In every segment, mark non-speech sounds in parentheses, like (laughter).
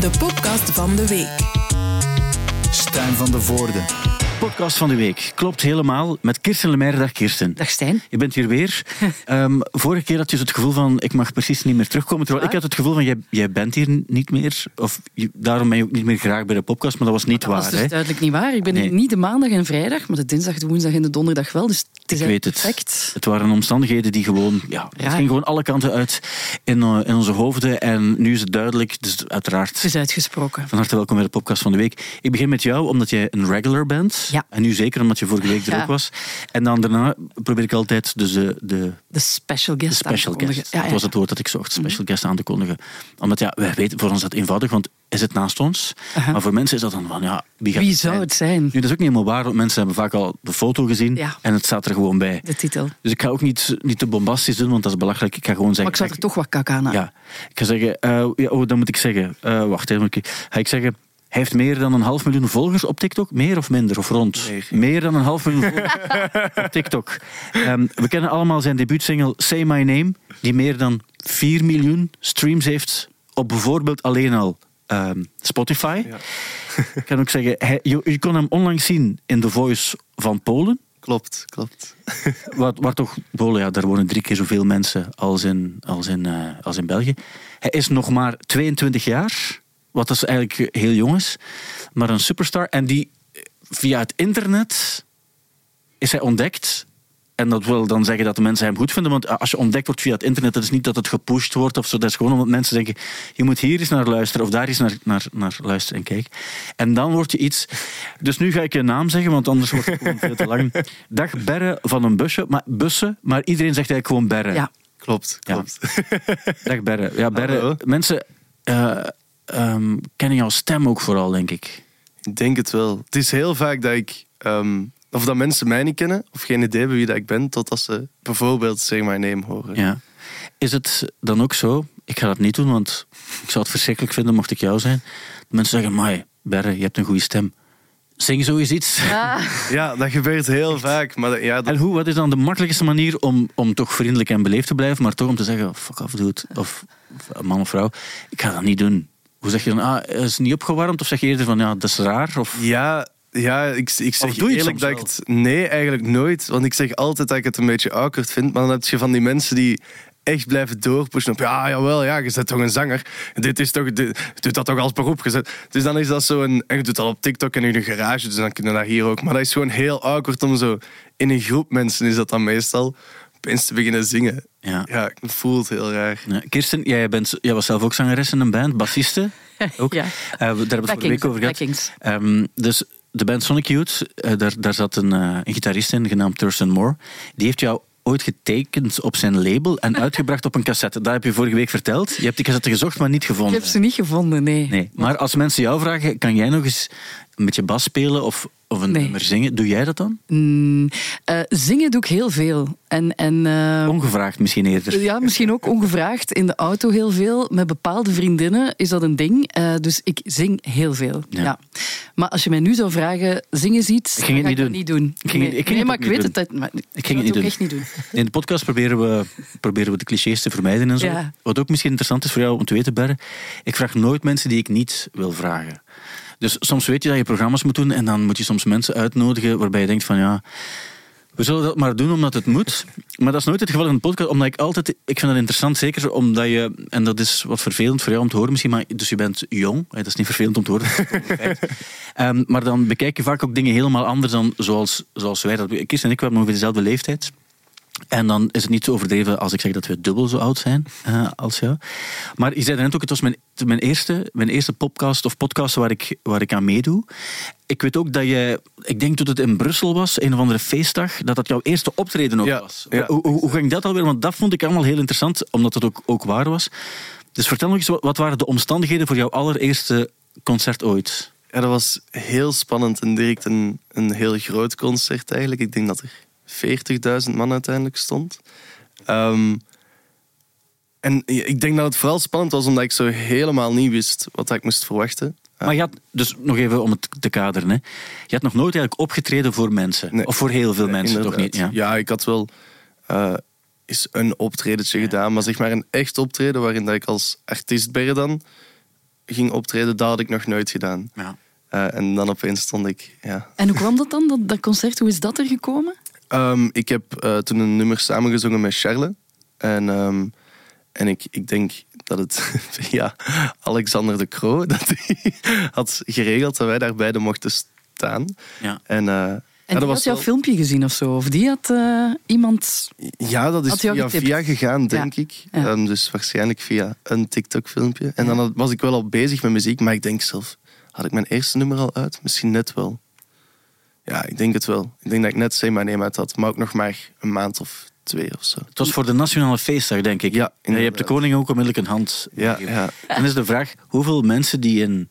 de podcast van de week. Stijn van de Voorde. Podcast van de week. Klopt helemaal. Met Kirsten Lemaire. Dag Kirsten. Dag Stijn. Je bent hier weer. (laughs) Ehm, vorige keer had je het gevoel van ik mag precies niet meer terugkomen. Terwijl ik had het gevoel van jij, jij bent hier niet meer. Of je- daarom ben je ook niet meer graag bij de podcast. Maar dat was niet Dat waar. is dus hè? duidelijk niet waar. Ik ben Nee. hier niet de maandag en vrijdag, maar de dinsdag, de woensdag en de donderdag wel. Dus het is Ik weet het. Het waren omstandigheden die gewoon... Ja, het ging gewoon alle kanten uit in, eh, in onze hoofden. En nu is het duidelijk. Dus uiteraard... Het is uitgesproken. Van harte welkom bij de podcast van de week. Ik begin met jou, omdat jij een regular bent. Ja. En nu zeker, omdat je vorige week er Ja. ook was. En dan daarna probeer ik altijd dus de, de, De special de guest. special aan te kondigen. guest. Ja, Dat was het woord dat ik zocht, special guest aan te kondigen. Omdat ja, wij weten, voor ons is dat eenvoudig, want is het naast ons. Maar voor mensen is dat dan van, ja, wie gaat Wie het zou zijn? het zijn? Nu, dat is ook niet helemaal waar, want mensen hebben vaak al de foto gezien Ja. en het staat er gewoon bij. De titel. Dus ik ga ook niet, niet te bombastisch doen, want dat is belachelijk. Ik ga gewoon zeggen... Maar ik zou er toch wat kak aan. Ja, ik ga zeggen, eh, oh, dan moet ik zeggen, eh, wacht even, ga ik zeggen, hij heeft meer dan een half miljoen volgers op TikTok? Meer of minder, of rond? Meer. dan een half miljoen volgers op (laughs) TikTok. Ehm, we kennen allemaal zijn debuutsingle Say My Name, die meer dan 4 miljoen streams heeft op bijvoorbeeld alleen al ehm, Spotify. Ik kan ook zeggen, hij- je, je kon hem onlangs zien in The Voice van Polen. Klopt, klopt. (laughs) Waar, waar toch, Polen, ja, daar wonen drie keer zoveel mensen als in, als, in, eh, als in België. Hij is nog maar 22 jaar, wat dus eigenlijk heel jong is, maar een superstar. En die via het internet is hij ontdekt. En dat wil dan zeggen dat de mensen hem goed vinden. Want als je ontdekt wordt via het internet, dat is niet dat het gepusht wordt of zo. Dat is gewoon omdat mensen denken, je moet hier eens naar luisteren of daar eens naar, naar, naar luisteren en kijken. En dan word je iets... Dus nu ga ik je naam zeggen, want anders wordt het gewoon veel te lang. (laughs) Dag Berre van een busje. Maar bussen, maar iedereen zegt eigenlijk gewoon Berre. Ja. Klopt, Ja. klopt. Dag Berre. Ja, Berre. Hallo. Mensen eh, ehm, kennen jouw stem ook vooral, denk ik. Ik denk het wel. Het is heel vaak dat ik... ehm, of dat mensen mij niet kennen, of geen idee hebben wie dat ik ben, totdat ze bijvoorbeeld Say My Name horen. Ja. Is het dan ook zo, ik ga dat niet doen, want ik zou het verschrikkelijk vinden mocht ik jou zijn, dat mensen zeggen, mai, Berre, je hebt een goede stem. Zing zo eens iets. (laughs) Ja, dat gebeurt heel vaak. Maar dat- ja, dat, En hoe, wat is dan de makkelijkste manier om, om toch vriendelijk en beleefd te blijven, maar toch om te zeggen, fuck off, dude, of of man of vrouw, ik ga dat niet doen. Hoe zeg je dan, ah, is het niet opgewarmd? Of zeg je eerder van, ja, dat is raar? Of, ja, ja, ik, ik zeg doe eerlijk dat ik het... Nee, eigenlijk nooit. Want ik zeg altijd dat ik het een beetje awkward vind. Maar dan heb je van die mensen die echt blijven doorpushen op... Ja, jawel, ja, je bent toch een zanger. Dit is toch... Dit, doet dat toch als beroep gezet. Dus dan is dat zo een... En je doet dat op TikTok en in een garage, dus dan kunnen we dat hier ook. Maar dat is gewoon heel awkward om zo... In een groep mensen is dat dan meestal... Opeens te beginnen zingen. Ja. Ja, ik voel het heel raar. Ja, Kirsten, jij, bent, jij was zelf ook zangeres in een band, bassiste. (laughs) Ook. Ja. Eh, daar hebben we het vorige week over gehad. Ehm, dus de band Sonic Youth, eh, daar, daar zat een, eh, een gitarist in, genaamd Thurston Moore. Die heeft jou ooit getekend op zijn label en (laughs) uitgebracht op een cassette. Dat heb je vorige week verteld. Je hebt die cassette gezocht, maar niet Ik gevonden. heb ze niet gevonden, nee. Nee, maar als mensen jou vragen, kan jij nog eens een beetje bas spelen of, of een Nee. nummer zingen? Doe jij dat dan? Mm, eh, zingen doe ik heel veel. En, en, eh, Ongevraagd misschien eerder. Ja, misschien ook ongevraagd. In de auto heel veel. Met bepaalde vriendinnen is dat een ding. Eh, dus ik zing heel veel. Ja. Ja. Maar als je mij nu zou vragen, zing eens iets, Ik ging het ga niet ik doen. dat niet doen. Ik ging nee, ik ging nee, maar ik weet doen. het. Maar ik ging het niet ook doen. echt niet doen. In de podcast proberen we, proberen we de clichés te vermijden en zo. Ja. Wat ook misschien interessant is voor jou om te weten, Berre. Ik vraag nooit mensen die ik niet wil vragen. Dus soms weet je dat je programma's moet doen en dan moet je soms mensen uitnodigen waarbij je denkt van ja, we zullen dat maar doen omdat het moet. Maar dat is nooit het geval in een podcast, omdat ik altijd, ik vind dat interessant, zeker omdat je, en dat is wat vervelend voor jou om te horen misschien, maar dus je bent jong, dat is niet vervelend om te horen. (laughs) Ehm, maar dan bekijk je vaak ook dingen helemaal anders dan zoals, zoals wij dat Kirsten en ik, we hebben ongeveer dezelfde leeftijd. En dan is het niet zo overdreven als ik zeg dat we dubbel zo oud zijn eh, als jou. Maar je zei net ook, het was mijn, mijn, eerste, mijn eerste podcast of podcast waar ik, waar ik aan meedoe. Ik weet ook dat je, ik denk dat het in Brussel was, een of andere feestdag, dat dat jouw eerste optreden ook Ja, was. ja. Hoe, hoe, hoe ging dat alweer? Want dat vond ik allemaal heel interessant, omdat het ook, ook waar was. Dus vertel nog eens, wat, wat waren de omstandigheden voor jouw allereerste concert ooit? Ja, dat was heel spannend en direct een, een heel groot concert eigenlijk. Ik denk dat er 40.000 man uiteindelijk stond. Ehm, en ik denk dat het vooral spannend was omdat ik zo helemaal niet wist wat ik moest verwachten. Maar je had, dus nog even om het te kaderen, hè. je had nog nooit eigenlijk opgetreden voor mensen. Nee. Of voor heel veel Nee, mensen, toch niet? Ja. Ja, ik had wel eh eens een optredentje gedaan, maar zeg maar een echt optreden waarin dat ik als artiest ben dan, ging optreden, dat had ik nog nooit gedaan. Ja. Eh, en dan opeens stond ik, ja. En hoe kwam dat dan, dat, dat concert? Hoe is dat er gekomen? Ehm, ik heb eh, toen een nummer samengezongen met Charles. En, ehm, en ik, ik denk dat het (laughs) via Alexander de Croo (laughs) dat hij had geregeld dat wij daar beiden mochten staan. Ja. En, eh, En ja, die dat had jouw wel- filmpje gezien of zo? Of die had eh, iemand... Ja, dat is via gegaan, denk ik. Ja. Ehm, dus waarschijnlijk via een TikTok-filmpje. En Ja. dan had- was ik wel al bezig met muziek, maar ik denk zelf... Had ik mijn eerste nummer al uit? Misschien net wel. Ja, ik denk het wel. Ik denk dat ik net My Name uit had, maar ook nog maar een maand of twee of zo. Het was voor de Nationale Feestdag, denk ik. Ja, je hebt de koning ook onmiddellijk een hand. Ja, ja. Dan is de vraag, hoeveel mensen die een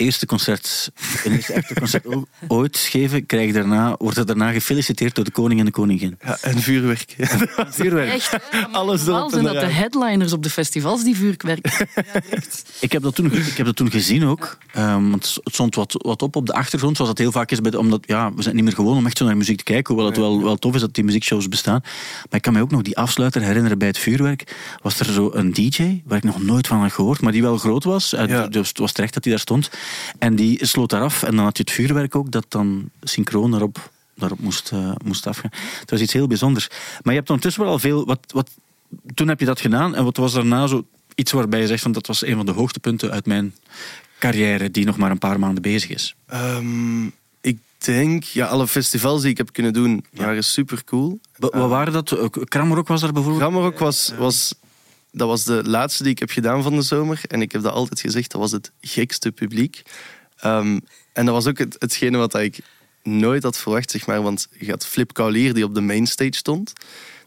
eerste concert, een eerste echte concert o- ooit geven, krijgen daarna, worden daarna gefeliciteerd door de koning en de koningin. Ja, en vuurwerk. (laughs) Vuurwerk. Echt? Ja, (laughs) Alles normaal zijn dat de headliners op de festivals die vuurwerk. (laughs) Ik heb dat toen, ik heb dat toen gezien ook. Ehm, want het stond wat, wat op op de achtergrond, zoals dat heel vaak is. Bij de, omdat ja, we zijn niet meer gewoon om echt zo naar muziek te kijken. Hoewel het wel, wel tof is dat die muziekshows bestaan. Maar ik kan me ook nog die afsluiter herinneren bij het vuurwerk. Was er zo een DJ, waar ik nog nooit van had gehoord, maar die wel groot was. Eh, Ja. Dus het was terecht dat hij daar stond. En die sloot daar af. En dan had je het vuurwerk ook, dat dan synchroon daarop, daarop moest, eh, moest afgaan. Het was iets heel bijzonders. Maar je hebt ondertussen wel al veel. Wat, wat, toen heb je dat gedaan. En wat was daarna zo iets waarbij je zegt van dat was een van de hoogtepunten uit mijn carrière die nog maar een paar maanden bezig is. Ehm, ik denk, ja, alle festivals die ik heb kunnen doen, waren super cool. Wa- Wat waren dat? Eh, Kramrock was daar bijvoorbeeld? Grammerok was, was, dat was de laatste die ik heb gedaan van de zomer. En ik heb dat altijd gezegd, dat was het gekste publiek. Ehm, en dat was ook het, hetgene wat ik nooit had verwacht, zeg maar. Want je had Flip Kaulier die op de mainstage stond.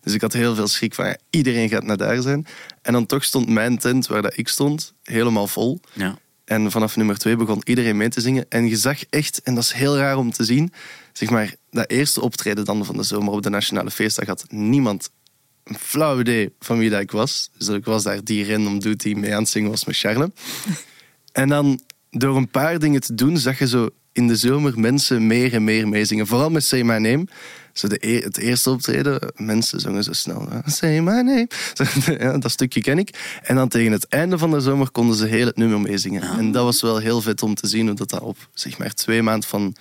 Dus ik had heel veel schrik van, ja, iedereen gaat naar daar zijn. En dan toch stond mijn tent, waar dat ik stond, helemaal vol. Ja. En vanaf nummer twee begon iedereen mee te zingen. En je zag echt, en dat is heel raar om te zien, zeg maar, dat eerste optreden dan van de zomer op de Nationale Feestdag had niemand een flauw idee van wie dat ik was. Dus ik was daar die random dude die mee aan het zingen was met Charles. (laughs) en dan door een paar dingen te doen, zag je zo in de zomer mensen meer en meer meezingen. Vooral met Say My Name. Zo de, e- het eerste optreden, mensen zongen zo snel. Say My Name. (laughs) Zo, Ja, dat stukje ken ik. En dan tegen het einde van de zomer konden ze heel het nummer meezingen. En dat was wel heel vet om te zien hoe dat, dat op zeg maar, twee maanden van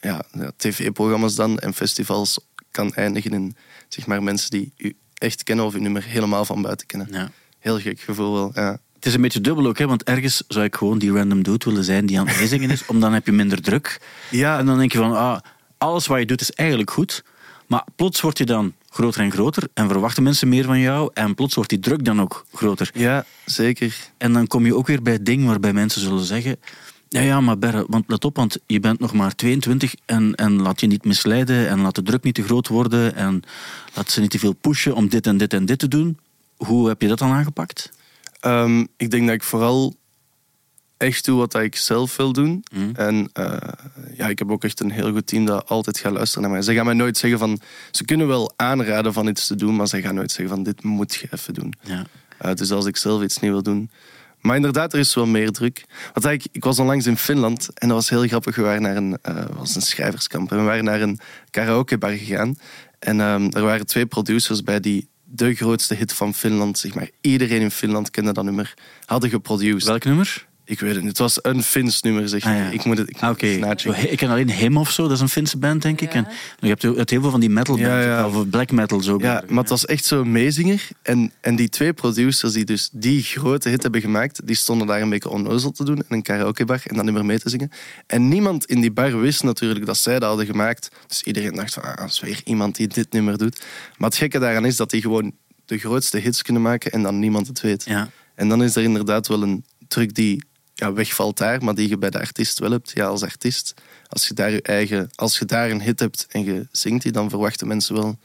ja, ja, tv-programma's dan en festivals kan eindigen in zeg maar, mensen die u echt kennen of uw nummer helemaal van buiten kennen. Ja. Heel gek gevoel wel. Ja. Het is een beetje dubbel ook, hè, want ergens zou ik gewoon die random dude willen zijn die aan het meezingen is, om dan heb je minder druk. Ja. En dan denk je van, ah, alles wat je doet is eigenlijk goed, maar plots word je dan groter en groter en verwachten mensen meer van jou en plots wordt die druk dan ook groter. ja, zeker. En dan kom je ook weer bij het ding waarbij mensen zullen zeggen... Ja, ja, maar Berre, want let op, want je bent nog maar 22 en, en laat je niet misleiden en laat de druk niet te groot worden en laat ze niet te veel pushen om dit en dit en dit te doen. Hoe heb je dat dan aangepakt? Ehm, ik denk dat ik vooral echt doe wat ik zelf wil doen. Mhm. En eh, ja, ik heb ook echt een heel goed team dat altijd gaat luisteren naar mij. Ze gaan mij nooit zeggen van... Ze kunnen wel aanraden van iets te doen, maar ze gaan nooit zeggen van dit moet je even doen. Ja. Uh, dus als ik zelf iets niet wil doen. Maar inderdaad, er is wel meer druk. Want eigenlijk, ik was onlangs in Finland en dat was heel grappig. We waren naar een, eh, was een schrijverskamp en we waren naar een karaokebar gegaan. En ehm, er waren twee producers bij die de grootste hit van Finland, zeg maar, iedereen in Finland kende dat nummer, hadden geproduced. Welk nummer? Ik weet het niet, het was een Fins nummer, zeg maar. Ah, ja. Ik moet het, ik Ah, het. Ik ken alleen Him of zo, dat is een Finse band, denk ik. Ja. En je hebt, je hebt heel veel van die metal bands, Ja, of black metal zo. Ja, maar het was echt zo'n meezinger. En, en die twee producers die dus die grote hit hebben gemaakt, die stonden daar een beetje onnozel te doen in een karaokebar en dat nummer mee te zingen. En niemand in die bar wist natuurlijk dat zij dat hadden gemaakt. Dus iedereen dacht van, ah, dat is weer iemand die dit nummer doet. Maar het gekke daaraan is dat die gewoon de grootste hits kunnen maken en dan niemand het weet. Ja. En dan is er inderdaad wel een truc die ja, wegvalt daar, maar die je bij de artiest wel hebt. Ja, als artiest, als je daar je eigen, als je daar een hit hebt en je zingt die, dan verwachten mensen wel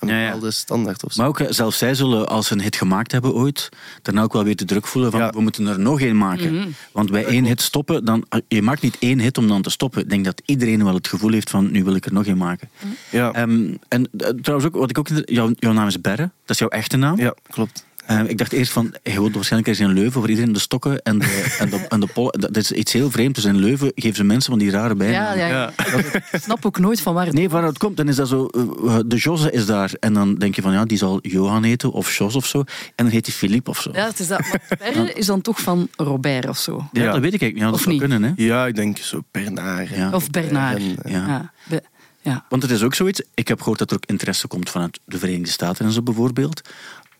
een Ja, ja. bepaalde standaard of zo. Maar ook, eh, zelfs zij zullen, als ze een hit gemaakt hebben ooit, daarna ook wel weer de druk voelen van, Ja. we moeten er nog één maken. Want bij één hit stoppen, dan, eh, je maakt niet één hit om dan te stoppen. Ik denk dat iedereen wel het gevoel heeft van, nu wil ik er nog één maken. Ja, Ehm, en eh, trouwens ook, wat ik ook, jouw, jouw naam is Berre, dat is jouw echte naam. ja klopt. Eh, ik dacht eerst van, hij woont waarschijnlijk ergens in Leuven, voor iedereen de stokken en de, (laughs) en de, en de pollen. Dat is iets heel vreemds. Dus in Leuven geven ze mensen van die rare bijnamen. Ja, ja, ja. Ik snap ook nooit van waar het Nee, waar het komt, dan is dat zo, eh, de Josse is daar. En dan denk je van, ja, die zal Johan heten, of Jos of zo. En dan heet hij Philippe of zo. Ja, het is dat. Maar Perre (laughs) is dan toch van Robert of zo. Ja, Ja. dat weet ik eigenlijk niet. Ja, dat Of zou niet? kunnen, hè. Ja, ik denk zo Bernard. Of Bernard. Ja. Ja. Be- ja. Want het is ook zoiets, ik heb gehoord dat er ook interesse komt vanuit de Verenigde Staten en zo bijvoorbeeld.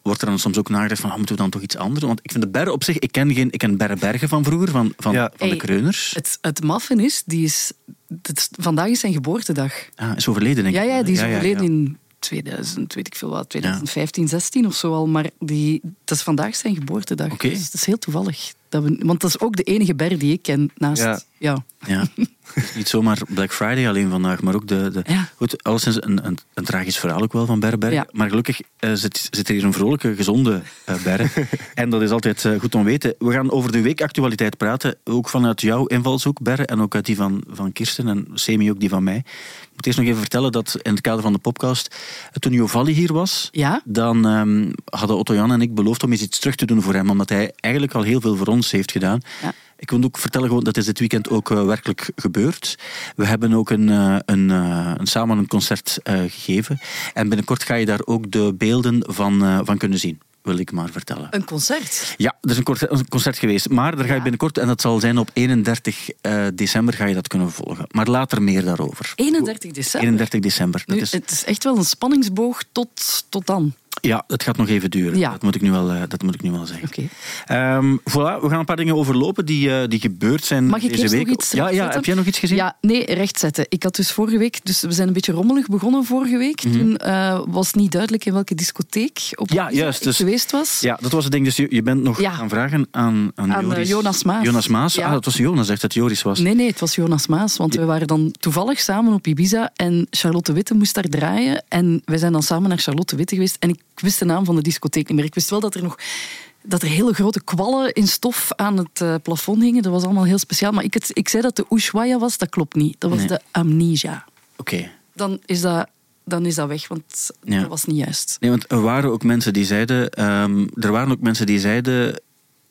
Wordt er dan soms ook nagedacht van, ah, moeten we dan toch iets anders? Want ik vind de Berre op zich, ik ken, geen, ik ken Berre Bergen van vroeger, van, van, Ja. van de Hey, Kreuners. Het, het maffen is, die is, het vandaag is zijn geboortedag. Ah, is overleden, denk Ja, ik. ja, die is Ja, ja, overleden ja. in 2000, weet ik veel wat, 2015, 16 of zo al. Maar die, dat is vandaag zijn geboortedag. Oké. Dus dat is heel toevallig. Dat we, want dat is ook de enige ber die ik ken naast... Ja. Ja. (laughs) Niet zomaar Black Friday alleen vandaag, maar ook de... de Ja. Goed, alleszins een, een, een tragisch verhaal ook wel van. Ja. Maar gelukkig eh, zit, zit er hier een vrolijke, gezonde eh Berre. (laughs) en dat is altijd eh, goed om weten. We gaan over de weekactualiteit praten, ook vanuit jouw invalshoek, Berre, en ook uit die van, van Kirsten en semi ook die van mij. Ik moet eerst nog even vertellen dat in het kader van de podcast, toen Jovalli hier was, Ja? dan ehm, hadden Otto Jan en ik beloofd om eens iets terug te doen voor hem, omdat hij eigenlijk al heel veel voor ons heeft gedaan. Ik wil ook vertellen gewoon, dat is dit weekend ook eh, werkelijk gebeurd. We hebben ook een, eh, een, eh, een, samen een concert gegeven. En binnenkort ga je daar ook de beelden van, van kunnen zien, wil ik maar vertellen. Een concert. Ja, er is een concert, een concert geweest. Maar daar ga je binnenkort, en dat zal zijn op 31 eh, december, ga je dat kunnen volgen. Maar later meer daarover. 31 december. 31 december. Dat is, Het is echt wel een spanningsboog tot, tot dan. Ja, het gaat nog even duren. Ja. Dat, moet ik nu wel, eh, dat moet ik nu wel zeggen. Oké. Ehm, voilà, we gaan een paar dingen overlopen die, eh, die gebeurd zijn Mag ik deze week. nog iets ja, ja, heb jij nog iets gezien? Ja, nee, rechtzetten. Ik had dus vorige week, dus we zijn een beetje rommelig begonnen vorige week. Toen eh, was niet duidelijk in welke discotheek op Mhm. Ja, juist, ik dus- geweest was. Ja, dat was het ding. Dus je, je bent nog Ja. gaan vragen aan, aan, Aan, Joris. Jonas Maas. Jonas Maas. Ja. Ah, dat was Jonas, echt dat Joris was. Nee, nee, het was Jonas Maas. Want we waren dan toevallig samen op Ibiza en Charlotte Witte moest daar draaien. En wij zijn dan samen naar Charlotte Witte geweest. En ik wist de naam van de discotheek niet meer. Ik wist wel dat er nog dat er hele grote kwallen in stof aan het eh, plafond hingen. Dat was allemaal heel speciaal. Maar ik, het, ik zei dat de Ushuaia was, dat klopt niet. Dat was Nee. de Amnesia. Oké. Dan is dat, dan is dat weg, want Ja. dat was niet juist. Nee, want er waren ook mensen die zeiden... ehm, er waren ook mensen die zeiden...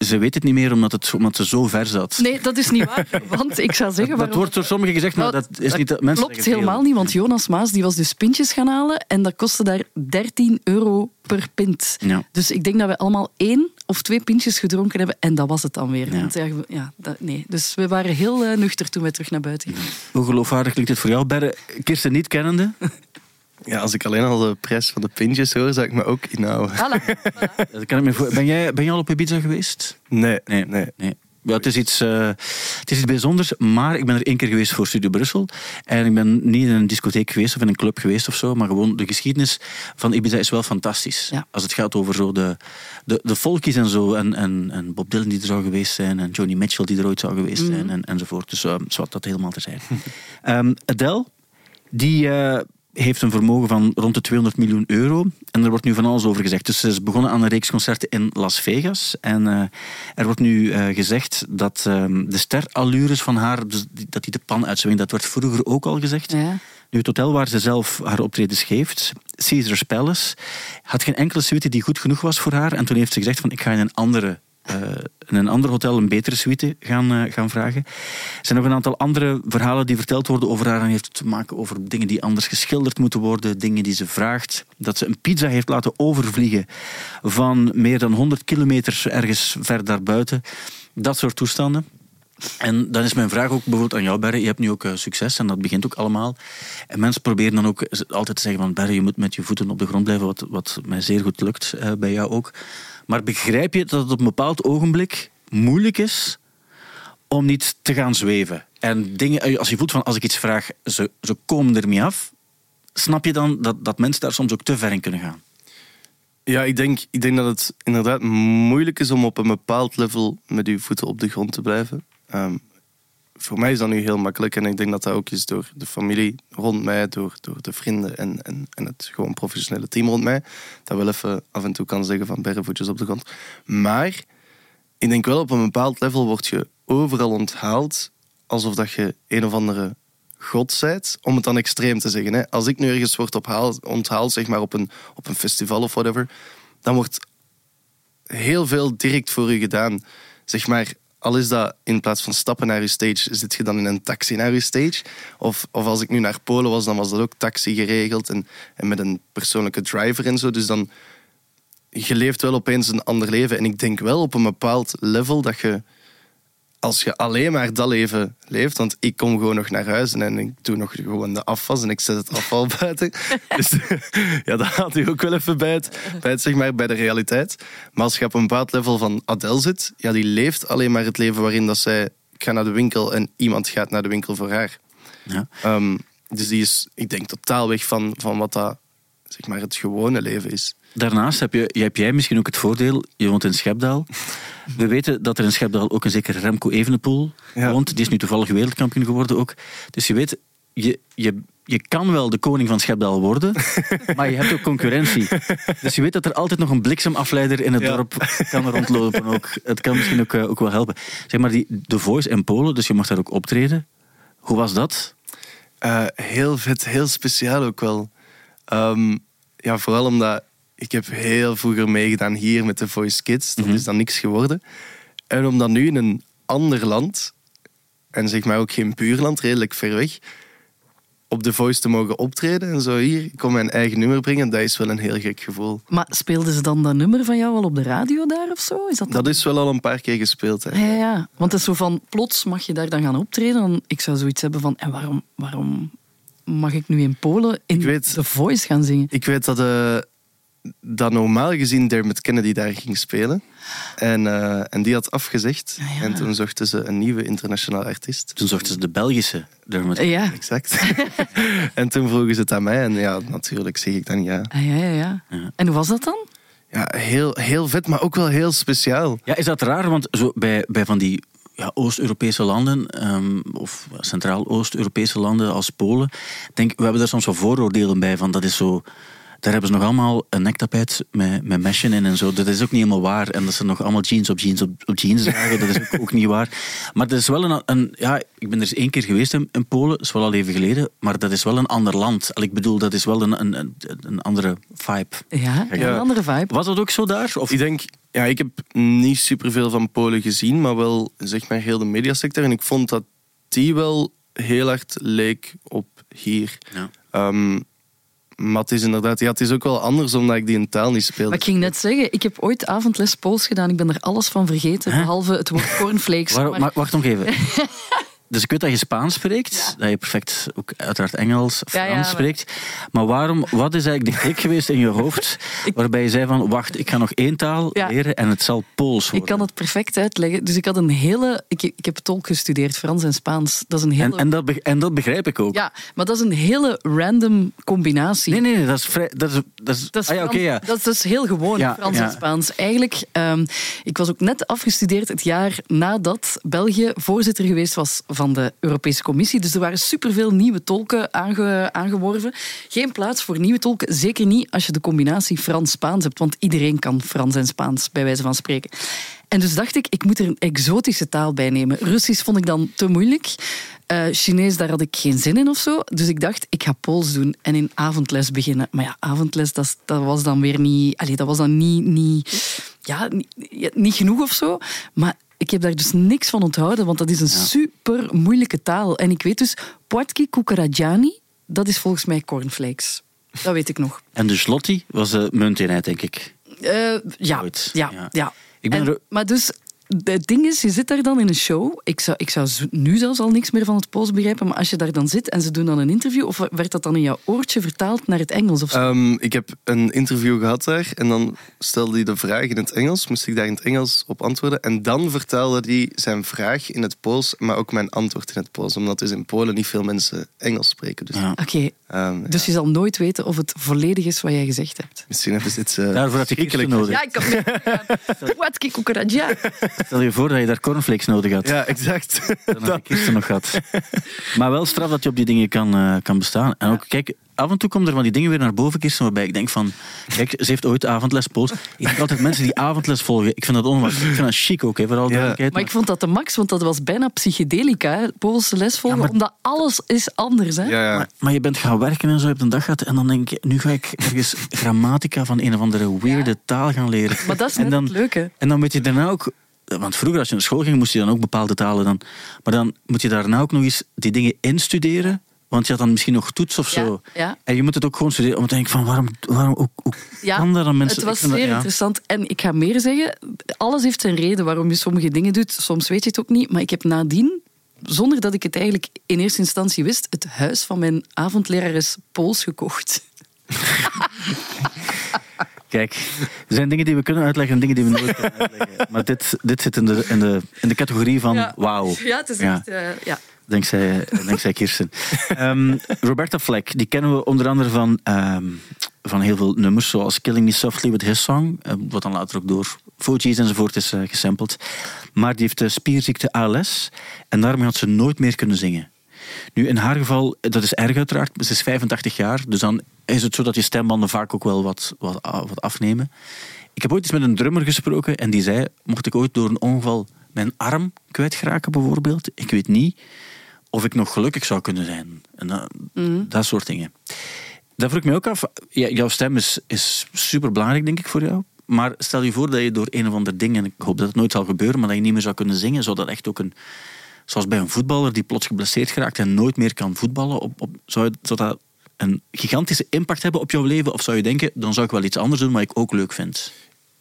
Ze weet het niet meer omdat, het, omdat ze zo ver zat. Nee, dat is niet waar. (laughs) Want ik zou zeggen... dat wordt door sommigen gezegd, maar Nou, dat is niet... Dat, mensen klopt helemaal niet, want Jonas Maas die was dus pintjes gaan halen en dat kostte daar 13 euro per pint. Ja. Dus ik denk dat we allemaal één of twee pintjes gedronken hebben en dat was het dan weer. Ja. Want ja, ja, dat, nee. Dus we waren heel eh, nuchter toen we terug naar buiten gingen. Hoe geloofwaardig klinkt dit voor jou, Berre? Kirsten niet kennende? (laughs) Ja, als ik alleen al de prijs van de pintjes hoor, zou ik me ook inhouden. Voilà. Dat kan ik me voor... ben, jij, ben jij al op Ibiza geweest? Nee, Nee. nee. nee. Ja, het, is iets, eh, het is iets bijzonders, maar ik ben er één keer geweest voor Studio Brussel. En ik ben niet in een discotheek geweest of in een club geweest of zo, maar gewoon de geschiedenis van Ibiza is wel fantastisch. Ja. Als het gaat over zo de, de, de folkies en zo, en, en, en Bob Dylan die er zou geweest zijn, en Joni Mitchell die er ooit zou geweest zijn, en, enzovoort. Dus uh, zwart dat helemaal te zijn. (laughs) Ehm, Adele, die... eh, heeft een vermogen van rond de 200 miljoen euro. En er wordt nu van alles over gezegd. Dus ze is begonnen aan een reeks concerten in Las Vegas. En eh, er wordt nu eh, gezegd dat ehm, de sterallures van haar, dus die- dat die de pan uitswingt. Dat werd vroeger ook al gezegd. Ja. Nu, het hotel waar ze zelf haar optredens geeft, Caesars Palace, had geen enkele suite die goed genoeg was voor haar. En toen heeft ze gezegd van, ik ga in een andere... eh, in een ander hotel een betere suite gaan, eh, gaan vragen. Er zijn nog een aantal andere verhalen die verteld worden over haar. En heeft te maken over dingen die anders geschilderd moeten worden. Dingen die ze vraagt. Dat ze een pizza heeft laten overvliegen van meer dan 100 kilometer ergens ver daarbuiten. Dat soort toestanden. En dan is mijn vraag ook bijvoorbeeld aan jou, Berre. Je hebt nu ook eh, succes en dat begint ook allemaal. En mensen proberen dan ook altijd te zeggen van... Berre, je moet met je voeten op de grond blijven, wat, wat mij zeer goed lukt bij jou ook. Maar begrijp je dat het op een bepaald ogenblik moeilijk is om niet te gaan zweven? En dingen, eh, als je voelt van, als ik iets vraag, ze, ze komen ermee af. Snap je dan dat, dat mensen daar soms ook te ver in kunnen gaan? Ja, ik denk, ik denk dat het inderdaad moeilijk is om op een bepaald level met uw voeten op de grond te blijven. Ehm, voor mij is dat nu heel makkelijk en ik denk dat dat ook is door de familie rond mij, door, door de vrienden en, en, en het gewoon professionele team rond mij. Dat wel even af en toe kan zeggen van berre voetjes op de grond. Maar ik denk wel op een bepaald level word je overal onthaald alsof dat je een of andere god zijt, om het dan extreem te zeggen. Hè. Als ik nu ergens word onthaald, zeg maar op een, op een festival of whatever, dan wordt heel veel direct voor u gedaan. Zeg maar, al is dat in plaats van stappen naar uw stage, zit je dan in een taxi naar uw stage. Of, of als ik nu naar Polen was, dan was dat ook taxi geregeld en, en met een persoonlijke driver en zo. Dus dan, je leeft wel opeens een ander leven. En ik denk wel op een bepaald level dat je als je alleen maar dat leven leeft, want ik kom gewoon nog naar huis en ik doe nog gewoon de afwas en ik zet het afval buiten. (laughs) dus (laughs) ja, dat haalt u ook wel even bij, het, bij, het, zeg maar, bij de realiteit. Maar als je op een bepaald level van Adele zit, ja, die leeft alleen maar het leven waarin dat zij ik ga naar de winkel en iemand gaat naar de winkel voor haar. Ja. Um, dus die is, ik denk, totaal weg van, van wat dat zeg maar, het gewone leven is. Daarnaast heb, je, heb jij misschien ook het voordeel, je woont in Schepdaal. We weten dat er in Schepdaal ook een zeker Remco Evenepoel woont. Die is nu toevallig wereldkampioen geworden ook. Dus je weet, je, je, je kan wel de koning van Schepdaal worden, (laughs) maar je hebt ook concurrentie. Dus je weet dat er altijd nog een bliksemafleider in het dorp kan rondlopen. Ook. Het kan misschien ook, eh, ook wel helpen. Zeg maar, die The Voice in Polen, dus je mag daar ook optreden. Hoe was dat? Uh, heel vet, heel speciaal ook wel. Um, ja, vooral omdat ik heb heel vroeger meegedaan hier met de Voice Kids. Dat mhm. is dan niks geworden. En om dan nu in een ander land, en zeg maar ook geen buurland, redelijk ver weg, op de Voice te mogen optreden en zo hier, ik kom mijn eigen nummer brengen, dat is wel een heel gek gevoel. Maar speelden ze dan dat nummer van jou al op de radio daar of zo? Is dat, dat is wel al een paar keer gespeeld. Hè. Ja, ja, want het is zo van, plots mag je daar dan gaan optreden. Dan, ik zou zoiets hebben van, en waarom, waarom mag ik nu in Polen in weet, The Voice gaan zingen? Ik weet dat... Uh, dat normaal gezien Dermot Kennedy daar ging spelen. En, uh, en die had afgezegd. Ah, ja. En toen zochten ze een nieuwe internationale artiest. Toen zochten ze de Belgische Dermot Ja. Exact. (laughs) en toen vroegen ze het aan mij. En ja, natuurlijk zeg ik dan ja. Ah, ja, ja, ja. En hoe was dat dan? Ja, heel, heel vet, maar ook wel heel speciaal. Ja, is dat raar? Want zo bij, bij van die ja, Oost-Europese landen, um, of Centraal-Oost-Europese landen als Polen, denk, we hebben daar soms wel vooroordelen bij van dat is zo daar hebben ze nog allemaal een nektapijt met, met meshen in en zo. Dat is ook niet helemaal waar. En dat ze nog allemaal jeans op jeans op, op jeans dragen, dat is ook, ook, niet waar. Maar dat is wel een, een, Ja, ik ben er eens één keer geweest in, in, Polen, dat is wel al even geleden. Maar dat is wel een ander land. Ik bedoel, dat is wel een, een, een andere vibe. Ja, een andere vibe. Was dat ook zo daar? Of? Ik denk, ja, ik heb niet superveel van Polen gezien, maar wel zeg maar heel de mediasector. En ik vond dat die wel heel hard leek op hier. Ja. Ehm, maar het is inderdaad, ja, het is ook wel anders omdat ik die in taal niet speelde. Maar ik ging net zeggen, ik heb ooit avondles Pools gedaan. Ik ben er alles van vergeten, behalve het woord (laughs) cornflakes. maar... Wacht nog even. (laughs) Dus ik weet dat je Spaans spreekt, dat je perfect ook uiteraard Engels, Frans spreekt. Maar waarom, wat is eigenlijk de klik geweest in je (laughs) hoofd waarbij je zei van wacht, ik ga nog één taal leren en het zal Pools worden? Ik kan het perfect uitleggen. Dus ik had een hele... Ik, ik heb tolk gestudeerd, Frans en Spaans. Dat is een hele... en, en, dat, en dat begrijp ik ook. Ja, maar dat is een hele random combinatie. Nee, nee, nee dat is vrij... Dat is, dat is, dat is, ah, ja, dat is heel gewoon, Frans en Spaans. Eigenlijk, um, ik was ook net afgestudeerd het jaar nadat België voorzitter geweest was van van de Europese Commissie. Dus er waren superveel nieuwe tolken aange, aangeworven. Geen plaats voor nieuwe tolken, zeker niet als je de combinatie Frans-Spaans hebt, want iedereen kan Frans en Spaans, bij wijze van spreken. En dus dacht ik, ik moet er een exotische taal bij nemen. Russisch vond ik dan te moeilijk. Uh, Chinees, daar had ik geen zin in of zo. Dus ik dacht, ik ga Pools doen en in avondles beginnen. Maar ja, avondles, dat, dat was dan weer niet... Allee, dat was dan niet, niet, ja, niet, niet genoeg of zo. Maar ik heb daar dus niks van onthouden, want dat is een super moeilijke taal. En ik weet dus, Płatki Kukarajani, dat is volgens mij cornflakes. Dat weet ik nog. En de slotti was de munteenheid, denk ik. Uh, ja, ja, ja, Ik ben maar dus het ding is, je zit daar dan in een show. Ik zou, ik zou nu zelfs al niks meer van het Pools begrijpen, maar als je daar dan zit en ze doen dan een interview, of werd dat dan in jouw oortje vertaald naar het Engels? Of zo? Ehm, ik heb een interview gehad daar en dan stelde hij de vraag in het Engels, moest ik daar in het Engels op antwoorden. En dan vertaalde hij zijn vraag in het Pools, maar ook mijn antwoord in het Pools, omdat dus in Polen niet veel mensen Engels spreken. Dus, Oké, ehm, dus je zal nooit weten of het volledig is wat jij gezegd hebt. Misschien hebben ze dit... Uh, Daarvoor had je nodig. Ja, ik heb... Wat, Stel je voor dat je daar cornflakes nodig had. Ja, exact. Dan had ik gisteren nog gehad. (laughs) Maar wel straf dat je op die dingen kan, uh, kan bestaan. En ook, kijk, af en toe komen er van die dingen weer naar boven kisten waarbij ik denk van, kijk, ze heeft ooit avondles Pools. Ik denk altijd mensen die avondles volgen, ik vind dat onwaarschijnlijk. Ik vind dat chic ook, hè, vooral Ja. duidelijkheid. Maar ik vond dat de max, want dat was bijna psychedelica, hè, Poolse les volgen, Ja, maar- omdat alles is anders. Hè? Ja, ja. Maar, maar je bent gaan werken en zo, je hebt een dag gehad en dan denk ik, nu ga ik ergens grammatica van een of andere weirde taal gaan leren. Maar dat is en net dan, het leuke. En dan moet je daarna ook... Want vroeger als je naar school ging, moest je dan ook bepaalde talen dan... Maar dan moet je daarna ook nog eens die dingen instuderen. Want je had dan misschien nog toets of zo. Ja, ja. En je moet het ook gewoon studeren. Om te denken van, waarom, waarom Ja, kan dat dan mensen... Het was dat- zeer interessant. En ik ga meer zeggen, alles heeft zijn reden waarom je sommige dingen doet. Soms weet je het ook niet. Maar ik heb nadien, zonder dat ik het eigenlijk in eerste instantie wist, het huis van mijn avondlerares Pools gekocht. (laughs) Kijk, er zijn dingen die we kunnen uitleggen en dingen die we nooit kunnen uitleggen. Maar dit, dit zit in de, in, de, in de categorie van wauw. Ja, het is echt... eh, ja. Dankzij, dankzij Kirsten. (laughs) Ehm, Roberta Fleck, die kennen we onder andere van, ehm, van heel veel nummers, zoals Killing Me Softly with His Song, eh, wat dan later ook door Fugees enzovoort is eh, gesampled. Maar die heeft de spierziekte ALS en daarmee had ze nooit meer kunnen zingen. Nu, in haar geval, dat is erg uiteraard, ze is 85 jaar, dus dan is het zo dat je stembanden vaak ook wel wat, wat, wat afnemen. Ik heb ooit eens met een drummer gesproken en die zei, mocht ik ooit door een ongeval mijn arm kwijtgeraken bijvoorbeeld, ik weet niet of ik nog gelukkig zou kunnen zijn. En dat, dat soort dingen. Dat vroeg ik me ook af. Ja, jouw stem is, is super belangrijk, denk ik, voor jou. Maar stel je voor dat je door een of ander ding, en ik hoop dat het nooit zal gebeuren, maar dat je niet meer zou kunnen zingen, zou dat echt ook een. Zoals bij een voetballer die plots geblesseerd geraakt en nooit meer kan voetballen, op, op, zou, zou dat een gigantische impact hebben op jouw leven? Of zou je denken, dan zou ik wel iets anders doen, wat ik ook leuk vind?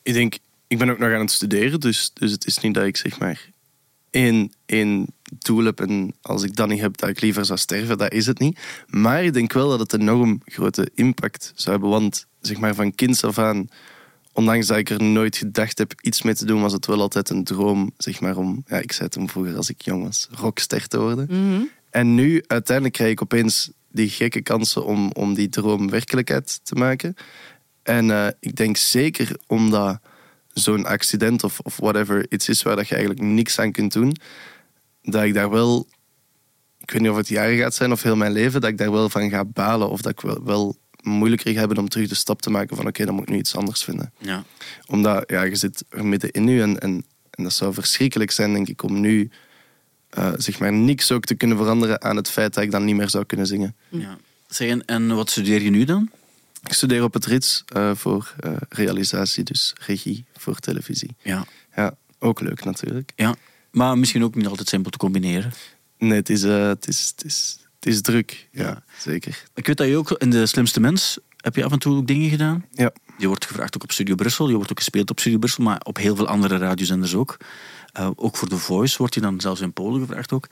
Ik denk, ik ben ook nog aan het studeren, dus, dus het is niet dat ik zeg maar één, één doel heb en als ik dat niet heb, dat ik liever zou sterven. Dat is het niet. Maar ik denk wel dat het een enorm grote impact zou hebben, want zeg maar van kinds af aan, ondanks dat ik er nooit gedacht heb iets mee te doen, was het wel altijd een droom, zeg maar om, ja, ik zei het hem vroeger als ik jong was, rockster te worden. En nu uiteindelijk krijg ik opeens die gekke kansen om, om die droom werkelijkheid te maken. En eh, ik denk zeker omdat zo'n accident of, of whatever iets is waar dat je eigenlijk niks aan kunt doen, dat ik daar wel, ik weet niet of het jaren gaat zijn of heel mijn leven, dat ik daar wel van ga balen of dat ik wel, wel moeilijker ga hebben om terug de stap te maken van oké, dan moet ik nu iets anders vinden. Ja. Omdat ja, je zit er middenin nu en, en, en dat zou verschrikkelijk zijn, denk ik, om nu eh, zeg maar niks ook te kunnen veranderen aan het feit dat ik dan niet meer zou kunnen zingen. ja. Zeg, en, en wat studeer je nu dan? Ik studeer op het RITS eh, voor eh, realisatie, dus regie voor televisie. Ja. Ja, ook leuk natuurlijk. ja. Maar misschien ook niet altijd simpel te combineren. Nee, het is, eh, het is, het is, het is druk. Ja, zeker. Ik weet dat je ook in De Slimste Mens heb je af en toe ook dingen gedaan. Ja. Je wordt gevraagd ook op Studio Brussel. Je wordt ook gespeeld op Studio Brussel, maar op heel veel andere radiozenders ook. Eh, ook voor The Voice wordt je dan zelfs in Polen gevraagd ook.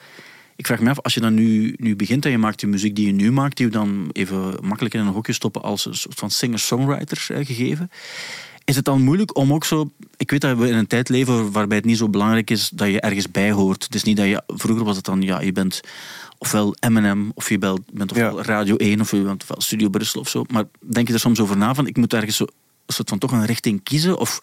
Ik vraag me af, als je dan nu, nu begint en je maakt de muziek die je nu maakt, die we dan even makkelijk in een hokje stoppen als een soort van singer-songwriter eh, gegeven. Is het dan moeilijk om ook zo... Ik weet dat we in een tijd leven waarbij het niet zo belangrijk is dat je ergens bij hoort. Het is niet dat je... Vroeger was het dan, ja, je bent ofwel M&M, of je bent, ofwel Ja. Radio 1, of je bent ofwel Studio Brussel of zo. Maar denk je er soms over na van, ik moet ergens zo, een soort van toch een richting kiezen? Of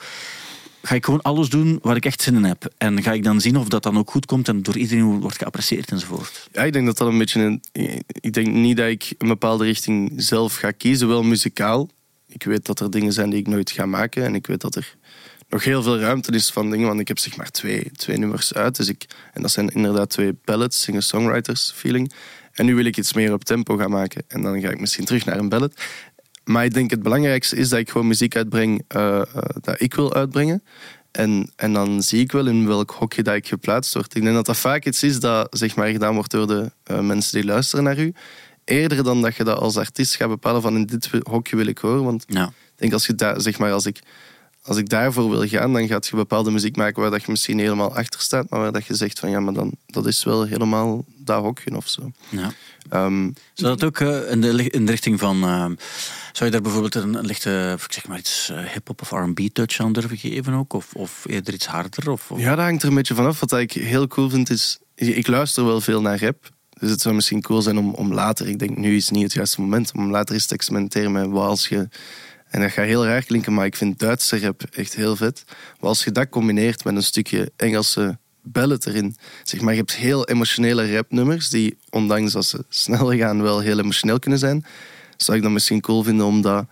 ga ik gewoon alles doen waar ik echt zin in heb? En ga ik dan zien of dat dan ook goed komt en door iedereen wordt geapprecieerd enzovoort? Ja, ik denk dat dat een beetje een. Ik denk niet dat ik een bepaalde richting zelf ga kiezen, wel muzikaal. Ik weet dat er dingen zijn die ik nooit ga maken. En ik weet dat er nog heel veel ruimte is van dingen. Want ik heb zeg maar twee, twee nummers uit. Dus ik, en dat zijn inderdaad twee ballads, singer-songwriters feeling. En nu wil ik iets meer op tempo gaan maken. En dan ga ik misschien terug naar een ballad. Maar ik denk het belangrijkste is dat ik gewoon muziek uitbreng eh, eh, dat ik wil uitbrengen. En, en dan zie ik wel in welk hokje dat ik geplaatst word. Ik denk dat dat vaak iets is dat zeg maar, gedaan wordt door de eh, mensen die luisteren naar u. Eerder dan dat je dat als artiest gaat bepalen van in dit hokje wil ik horen. Want Ja. ik denk als je daar, zeg maar, als ik, als ik daarvoor wil gaan, dan gaat je bepaalde muziek maken waar dat je misschien helemaal achter staat, maar waar dat je zegt van ja, maar dan dat is wel helemaal dat hokje of zo. ja. Ehm, Zou dat ook eh, in, de, li- in de richting van... eh, zou je daar bijvoorbeeld een, een lichte, ik zeg maar iets, eh, hip-hop of RB touch aan durven geven ook? Of, of eerder iets harder? Of, of- Ja, dat hangt er een beetje vanaf. Wat ik heel cool vind is, ik luister wel veel naar rap. Dus het zou misschien cool zijn om, om later, ik denk nu is niet het juiste moment, om later eens te experimenteren met wat als je... En dat gaat heel raar klinken, maar ik vind Duitse rap echt heel vet. Maar als je dat combineert met een stukje Engelse ballad erin. Zeg maar, je hebt heel emotionele rapnummers die, ondanks dat ze sneller gaan, wel heel emotioneel kunnen zijn. zou ik dat misschien cool vinden om dat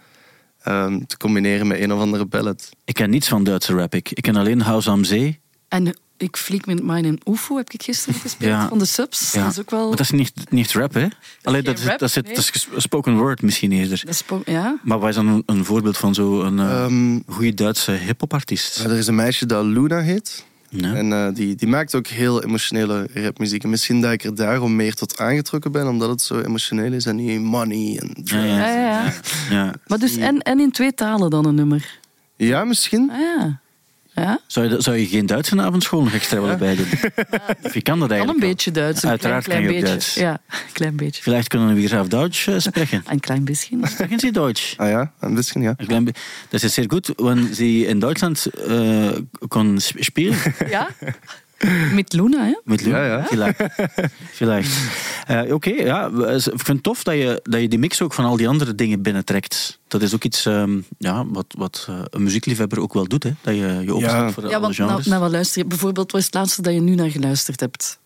ehm, te combineren met een of andere ballad. Ik ken niets van Duitse rap. Ik, ik ken alleen House am Zee. En ik vlieg met mijn UFO, heb ik gisteren gespeeld, Ja. van de subs. Ja. Dat is ook wel... Maar dat is niet, niet rap, hè? Allee, geen dat, dat, nee. dat is spoken word misschien eerder. dat is po- ja. Maar wat is dan een, een voorbeeld van zo'n een Ehm, goede Duitse hip-hop-artiest? er is een meisje dat Luna heet. Ja. En eh, die, die maakt ook heel emotionele rapmuziek. En misschien dat ik er daarom meer tot aangetrokken ben, omdat het zo emotioneel is en niet money en drugs. Ja, ja. Ja, ja, ja. Ja. Maar dus, en, en in twee talen dan een nummer. Ja, misschien. Ah, ja. Ja, Zou, je, dat- zou je geen Duitse avondschool nog extra willen bijdoen? Of (laughs) je kan dat kan eigenlijk een wel. beetje Duits. Een Uiteraard klein, kan je klein ook beetje. Duits. Ja, een klein beetje. Vielleicht kunnen we auf Deutsch äh, sprechen. (laughs) Een klein beetje. Sprechen Sie Deutsch? Ah ja, een bisschen, ja. Ein klein Das ist sehr gut, wenn Sie in Deutschland äh, können sp- spielen. Ja? (laughs) Met Luna, hè? Met Lou. Ja, ja. Vielleicht. Vielleicht. Eh, Oké, ja. Ik vind het tof dat je, dat je die mix ook van al die andere dingen binnentrekt. Dat is ook iets ehm, ja, wat, wat eh, een muziekliefhebber ook wel doet. Hè? Dat je je opstelt Ja. voor Ja, alle want nou, genres. nou, wat luister je? Bijvoorbeeld, wat is het laatste dat je nu naar geluisterd hebt?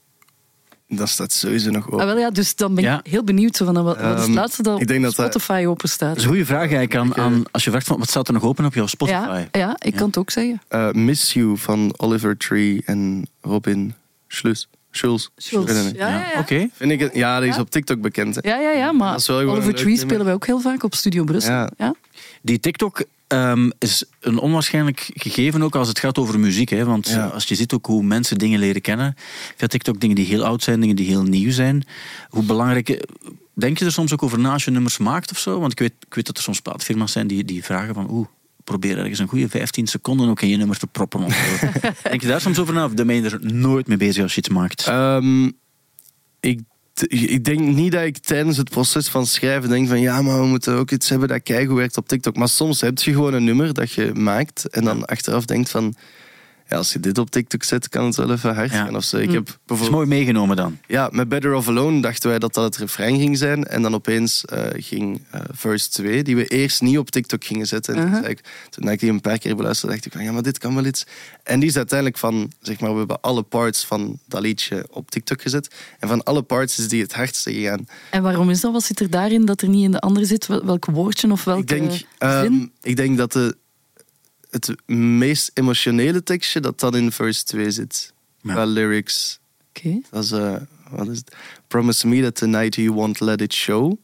Dat staat sowieso nog Ah, open. wel, ja, dus dan ben ik Ja. heel benieuwd. Van, wat, wat is het Ehm, laatste dat ik denk op dat- Spotify open staat? Dat is een goede vraag eigenlijk aan, eh, aan als je vraagt van, wat staat er nog open op jouw Spotify. Ja, ja, ik kan het ook zeggen. Eh, Miss You van Oliver Tree en Robin Schulz. Schulz. Ja, ja, ja. Oké. Vind ik het, ja, die is Ja. op TikTok bekend. Hè. Ja, ja, ja, maar Oliver Tree nummer. spelen wij ook heel vaak op Studio Brussel. Ja. Ja. Die TikTok ehm, is een onwaarschijnlijk gegeven ook als het gaat over muziek. Hè? Want Ja. als je ziet ook hoe mensen dingen leren kennen, via TikTok dingen die heel oud zijn, dingen die heel nieuw zijn. Hoe belangrijk... eh, Denk je er soms ook over na als je nummers maakt of zo? Want ik weet, ik weet dat er soms plaatfirma's zijn die, die vragen van... Oeh, probeer ergens een goede 15 seconden ook in je nummer te proppen. (laughs) Denk je daar soms over na? Of ben je er nooit mee bezig als je iets maakt? Ehm, ik, ik denk niet dat ik tijdens het proces van schrijven denk van ja, maar we moeten ook iets hebben dat keigoed werkt op TikTok. Maar soms heb je gewoon een nummer dat je maakt en dan achteraf denkt van ja, als je dit op TikTok zet, kan het wel even hard Ja. gaan of zo. Ik Mm. heb Dat is bijvoorbeeld mooi meegenomen dan. Ja, met Better of Alone dachten wij dat dat het refrein ging zijn. En dan opeens eh, ging eh, verse 2, die we eerst niet op TikTok gingen zetten. En toen, ik, toen had ik die een paar keer beluisterd, dacht ik van ja, maar dit kan wel iets. En die is uiteindelijk van, zeg maar, we hebben alle parts van dat liedje op TikTok gezet. En van alle parts is die het hardste gegaan. En waarom is dat? Wat zit er daarin dat er niet in de andere zit? Wel- Welk woordje of welke ik, denk, ehm, zin? ik denk dat de, het meest emotionele tekstje dat dan in verse 2 zit. Ja. Qua lyrics. Oké. Dat is, eh, wat is het? Promise me that tonight you won't let it show.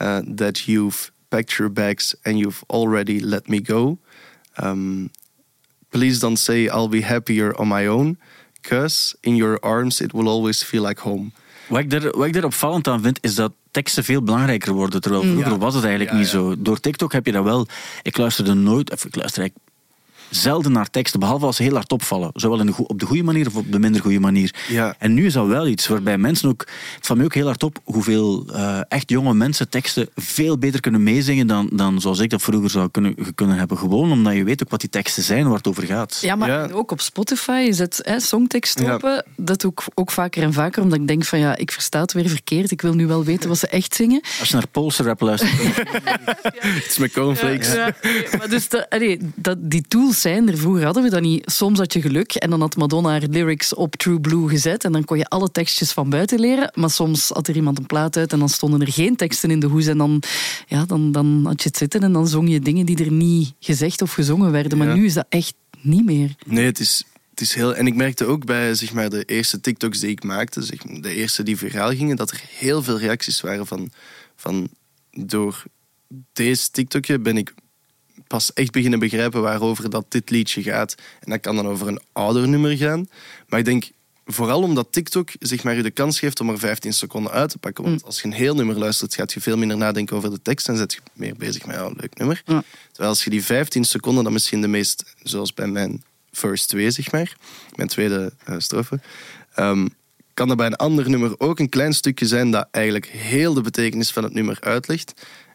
Uh, that you've packed your bags and you've already let me go. Um, please don't say I'll be happier on my own. Cause in your arms it will always feel like home. Wat ik, er, wat ik er opvallend aan vind, is dat teksten veel belangrijker worden. Terwijl vroeger Ja. was het eigenlijk Ja, niet ja. zo. Door TikTok heb je dat wel. Ik luisterde nooit, of ik luister eigenlijk zelden naar teksten, behalve als ze heel hard opvallen. Zowel in de op de goede manier of op de minder goede manier. Ja. En nu is dat wel iets waarbij mensen ook... Het valt mij ook heel hard op hoeveel eh, echt jonge mensen teksten veel beter kunnen meezingen dan, dan zoals ik dat vroeger zou kunnen, kunnen hebben. Gewoon omdat je weet ook wat die teksten zijn, waar het over gaat. Ja, maar Ja. ook op Spotify is het hè, songtekst Ja. open. Dat doe ik ook vaker en vaker, omdat ik denk van ja, ik versta het weer verkeerd. Ik wil nu wel weten wat ze echt zingen. Als je naar Poolse rap luistert... Iets (laughs) met cornflakes. Maar dus dat, allee, dat, die tools zijn er. Vroeger hadden we dat niet. Soms had je geluk en dan had Madonna haar lyrics op True Blue gezet en dan kon je alle tekstjes van buiten leren. Maar soms had er iemand een plaat uit en dan stonden er geen teksten in de hoes en dan, ja, dan, dan had je het zitten en dan zong je dingen die er niet gezegd of gezongen werden. Maar Ja. nu is dat echt niet meer. Nee, het is, het is heel... En ik merkte ook bij zeg maar, de eerste TikToks die ik maakte, zeg, de eerste die viraal gingen, dat er heel veel reacties waren van... van door deze TikTokje ben ik pas echt beginnen begrijpen waarover dat dit liedje gaat. En dat kan dan over een ouder nummer gaan. Maar ik denk vooral omdat TikTok zeg maar, je de kans geeft om er 15 seconden uit te pakken. Want als je een heel nummer luistert, gaat je veel minder nadenken over de tekst en zet je meer bezig met een leuk nummer. Ja. Terwijl als je die 15 seconden, dan misschien de meest, zoals bij mijn first 2, zeg maar, mijn tweede eh, strofe, ehm, kan dat bij een ander nummer ook een klein stukje zijn dat eigenlijk heel de betekenis van het nummer uitlegt.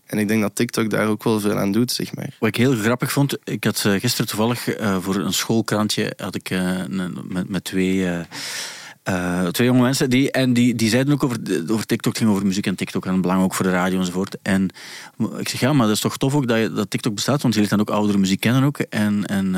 En ik denk dat TikTok daar ook wel veel aan doet, zeg maar. Wat ik heel grappig vond, ik had eh, gisteren toevallig eh, voor een schoolkrantje had ik eh, met, met twee, twee jonge mensen die, en die, die zeiden ook over, over TikTok, ging over muziek en TikTok en belang ook voor de radio enzovoort. En ik zeg ja, maar dat is toch tof ook dat, dat TikTok bestaat, want leert dan ook oudere muziek kennen ook. En, en,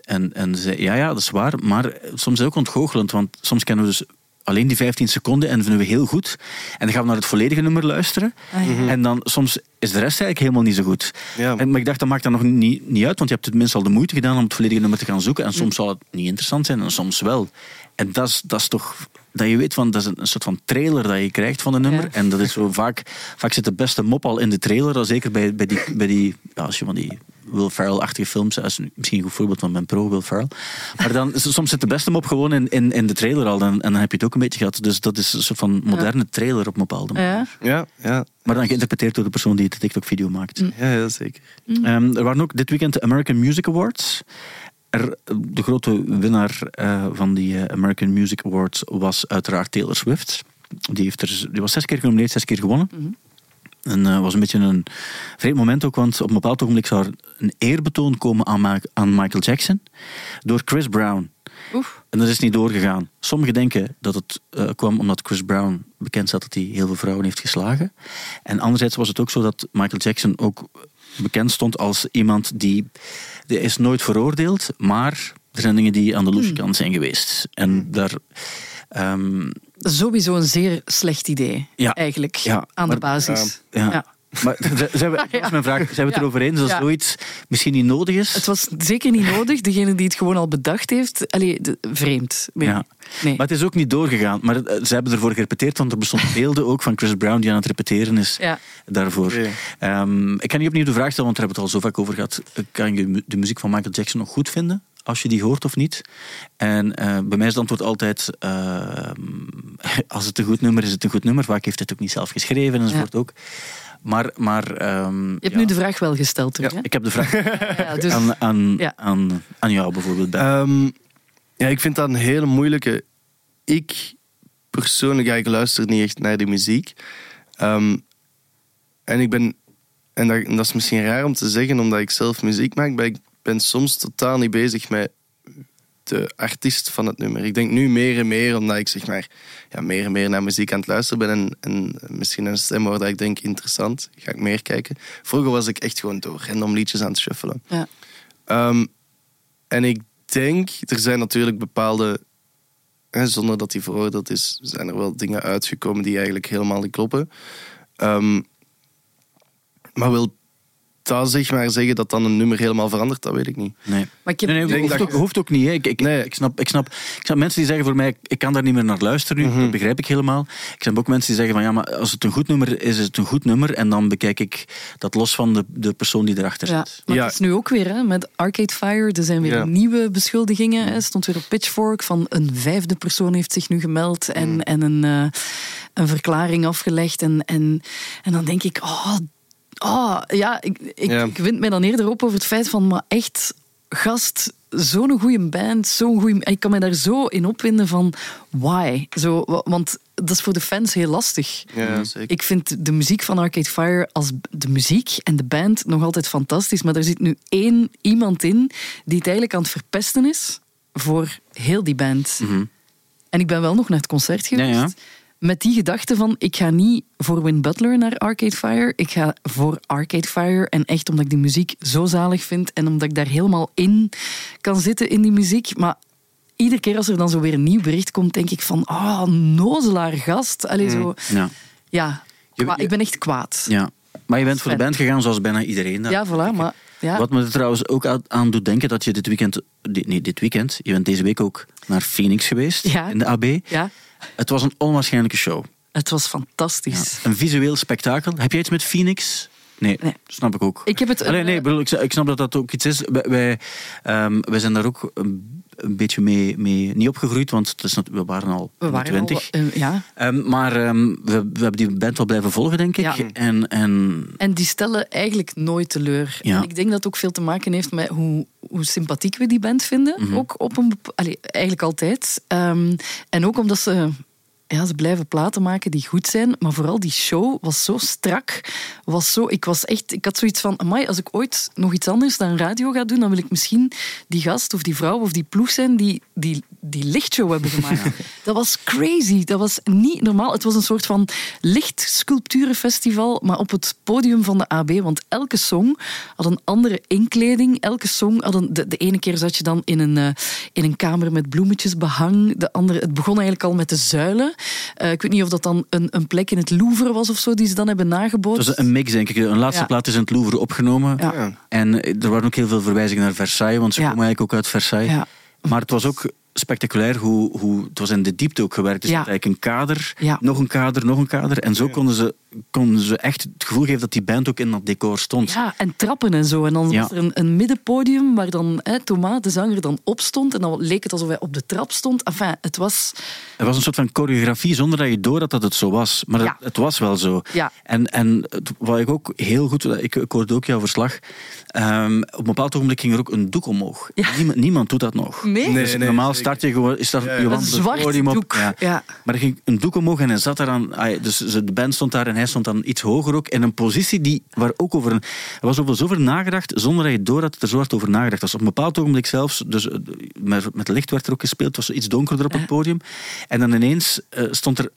en, en ze zei, ja, ja, dat is waar, maar soms is het ook ontgoochelend, want soms kennen we dus alleen die 15 seconden en vinden we heel goed. En dan gaan we naar het volledige nummer luisteren. Ah, ja. En dan soms is de rest eigenlijk helemaal niet zo goed. Ja. En, maar ik dacht, dat maakt dat nog niet, niet uit, want je hebt tenminste al de moeite gedaan om het volledige nummer te gaan zoeken. En soms zal het niet interessant zijn en soms wel. En dat is, dat is toch dat je weet van dat is een, een soort van trailer dat je krijgt van een nummer. Ja. En dat is zo vaak, vaak zit de beste mop al in de trailer. al Zeker bij, bij die, bij die ja, als je van die Will Ferrell-achtige films, dat is misschien een goed voorbeeld van mijn pro Will Ferrell. Maar dan soms zit de beste mop gewoon in, in, in de trailer al. En, en dan heb je het ook een beetje gehad. Dus dat is een soort van moderne trailer op een bepaalde manier. Ja. Ja, Maar dan geïnterpreteerd door de persoon die de TikTok-video maakt. ja, ja zeker. Ehm, er waren ook dit weekend de American Music Awards. Er, de grote winnaar eh, van die eh, American Music Awards was uiteraard Taylor Swift. Die, heeft er, die was zes keer genomineerd, zes keer gewonnen. En eh was een beetje een vreemd moment ook, want op een bepaald ogenblik zou er een eerbetoon komen aan, Ma- aan Michael Jackson door Chris Brown. Oef. En dat is niet doorgegaan. Sommigen denken dat het eh, kwam omdat Chris Brown bekend staat dat hij heel veel vrouwen heeft geslagen. En anderzijds was het ook zo dat Michael Jackson ook bekend stond als iemand die... Die is nooit veroordeeld, maar er zijn dingen die aan de loesje kant zijn geweest. En daar... ehm, Sowieso een zeer slecht idee, Ja. eigenlijk, Ja, aan de basis. ja. Ja. Maar zijn we, (laughs) dat is mijn vraag. Zijn we het Ja. erover eens dat Ja. zoiets misschien niet nodig is? Het was zeker niet nodig. Degene die het gewoon al bedacht heeft, allee, de- vreemd. Nee. Ja. Nee. Maar het is ook niet doorgegaan. Maar eh, ze hebben ervoor gerepeteerd, want er bestonden (laughs) beelden ook van Chris Brown die aan het repeteren is Ja. daarvoor. Ehm, ik kan niet opnieuw de vraag stellen, want daar hebben we het al zo vaak over gehad. Kan je de muziek van Michael Jackson nog goed vinden? Als je die hoort of niet. En eh, bij mij is het antwoord altijd: ehm, (laughs) als het een goed nummer is, is het een goed nummer. Vaak heeft het ook niet zelf geschreven enzovoort ook. Maar, maar ehm, Je hebt ja, nu de vraag wel gesteld, terug, hè? ik heb de vraag (laughs) Ja, dus, aan, aan, Ja. aan, aan jou bijvoorbeeld. Ben. Ehm, ja, ik vind dat een hele moeilijke. Ik persoonlijk, ja, ik luister niet echt naar die muziek. Ehm, en ik ben, en dat, dat is misschien raar om te zeggen omdat ik zelf muziek maak, maar ik ben soms totaal niet bezig met de artiest van het nummer. Ik denk nu meer en meer, omdat ik zeg maar ja, meer en meer naar muziek aan het luisteren ben en, en misschien een stem hoor dat ik denk interessant, ga ik meer kijken. Vroeger was ik echt gewoon door random liedjes aan het shuffelen. ja. Ehm, en ik denk, er zijn natuurlijk bepaalde, hè, zonder dat die veroordeeld is, zijn er wel dingen uitgekomen die eigenlijk helemaal niet kloppen. Ehm, maar wil dat zeg maar zeggen dat dan een nummer helemaal verandert, dat weet ik niet. nee. Maar ik heb, Nee, nee, denk hoeft, dat- ook, hoeft ook niet. Hè. Ik, ik, Nee. ik, snap, ik, snap, ik snap mensen die zeggen voor mij, ik kan daar niet meer naar luisteren nu. Mhm. Dat begrijp ik helemaal. Ik snap ook mensen die zeggen van ja, maar als het een goed nummer is, is het een goed nummer. En dan bekijk ik dat los van de, de persoon die erachter ja, zit. maar Ja. het is nu ook weer hè, met Arcade Fire. Er zijn weer Ja. nieuwe beschuldigingen. Er stond weer op Pitchfork van een vijfde persoon heeft zich nu gemeld en, Mm. en een, eh, een verklaring afgelegd. En, en, en dan denk ik, oh, oh ja, ik, ik, Ja. ik wind mij dan eerder op over het feit van, maar echt, gast, zo'n goede band, zo'n goede. Ik kan me daar zo in opwinden van why. Zo, wa- want dat is voor de fans heel lastig. Ja, zeker. Ik vind de muziek van Arcade Fire als de muziek en de band nog altijd fantastisch. Maar er zit nu één iemand in die het eigenlijk aan het verpesten is voor heel die band. En ik ben wel nog naar het concert Ja, geweest. ja. Met die gedachte van, ik ga niet voor Win Butler naar Arcade Fire. Ik ga voor Arcade Fire. En echt omdat ik die muziek zo zalig vind. En omdat ik daar helemaal in kan zitten in die muziek. Maar iedere keer als er dan zo weer een nieuw bericht komt, denk ik van, ah, nozelaar gast. Allee, zo... Ja. Ja, kwa- ik ben echt kwaad. ja. Maar je bent voor de band gegaan zoals bijna iedereen. dat Ja, voilà. Maar, ja. Wat me er trouwens ook aan- doet denken dat je dit weekend, nee, dit weekend, je bent deze week ook naar Phoenix geweest Ja. in de AB. ja, Het was een onwaarschijnlijke show. het was fantastisch. Een visueel spektakel. Heb jij iets met Phoenix? Nee, Nee. snap ik ook. Ik heb het, Allee, nee, bedoel, ik, ik snap dat dat ook iets is. Wij, wij, ehm, wij zijn daar ook een beetje mee, mee niet opgegroeid, want het is, we waren al We waren al, 20. eh, ja. Ehm, maar ehm, we, we hebben die band wel blijven volgen, denk ik. Ja. En, en En die stellen eigenlijk nooit teleur. Ja. En ik denk dat het ook veel te maken heeft met hoe, hoe sympathiek we die band vinden. Mhm. Ook op een allee, eigenlijk altijd. Ehm, en ook omdat ze ja, ze blijven platen maken die goed zijn, maar vooral die show was zo strak. Was zo, ik, was echt, ik had zoiets van, amai, als ik ooit nog iets anders dan radio ga doen, dan wil ik misschien die gast of die vrouw of die ploeg zijn die die, die lichtshow hebben gemaakt. Dat was crazy. Dat was niet normaal. Het was een soort van lichtsculpturenfestival, maar op het podium van de AB. Want elke song had een andere inkleding. Elke song had een... De, de ene keer zat je dan in een, uh, in een kamer met bloemetjes behang. De andere, het begon eigenlijk al met de zuilen. Uh, ik weet niet of dat dan een, een plek in het Louvre was of zo, die ze dan hebben nageboden. Het was een mix, denk ik. Een laatste ja. plaat is in het Louvre opgenomen. Ja. En er waren ook heel veel verwijzingen naar Versailles, want ze komen eigenlijk ook uit Versailles. Maar het was ook spectaculair hoe, hoe het was in de diepte ook gewerkt. Dus ja. eigenlijk een kader, ja. nog een kader, nog een kader. En zo konden ze, konden ze echt het gevoel geven dat die band ook in dat decor stond. Ja, en trappen en zo. En dan was er een, een middenpodium waar dan hè, Thomas, de zanger, dan op stond. En dan leek het alsof hij op de trap stond. Enfin, het was... Het was een soort van choreografie zonder dat je door had dat het zo was. Maar het, het, was wel zo. Ja. En, en wat ik ook heel goed... Ik, ik hoorde ook jouw verslag. Um, op een bepaald ogenblik ging er ook een doek omhoog. Niemand, niemand doet dat nog. Nee? nee, dus nee normaal start je gewoon... Is dat, ja, je een zwart podium op. doek. Ja. Ja. Maar er ging een doek omhoog en hij zat eraan... Dus de band stond daar en hij stond dan iets hoger ook. In een positie die, waar ook over... Er was over zoveel nagedacht, zonder dat je door had dat er zo hard over nagedacht was. Op een bepaald ogenblik zelfs... Dus met, met licht werd er ook gespeeld. Het was iets donkerder op het podium. En dan ineens uh, stond er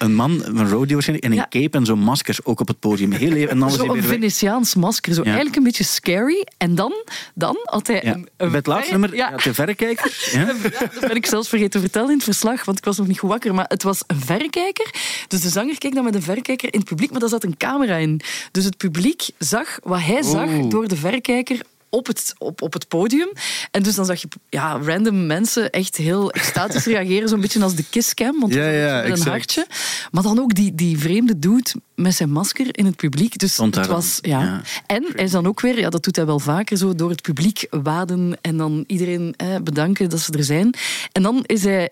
een man, een rodeo waarschijnlijk, en een cape en zo'n masker ook op het podium. Heel even, en dan zo een Venetiaans masker, zo eigenlijk een beetje scary. En dan, dan had hij een, een... Bij het laatste nummer, ja. de verrekijker. (laughs) Ja. dat ben ik zelfs vergeten te vertellen in het verslag, want ik was nog niet goed wakker. Maar het was een verrekijker. Dus de zanger keek dan met een verrekijker in het publiek, maar daar zat een camera in. Dus het publiek zag wat hij zag oh. door de verrekijker op het, op, op het podium. En dus dan zag je ja, random mensen echt heel extatisch (laughs) reageren, zo'n beetje als de kisscam, want ja, ja, met een exact. hartje. Maar dan ook die, die vreemde dude met zijn masker in het publiek. Dus het was. Ja. En hij is dan ook weer, ja, dat doet hij wel vaker, zo door het publiek waden en dan iedereen eh, bedanken dat ze er zijn. En dan is hij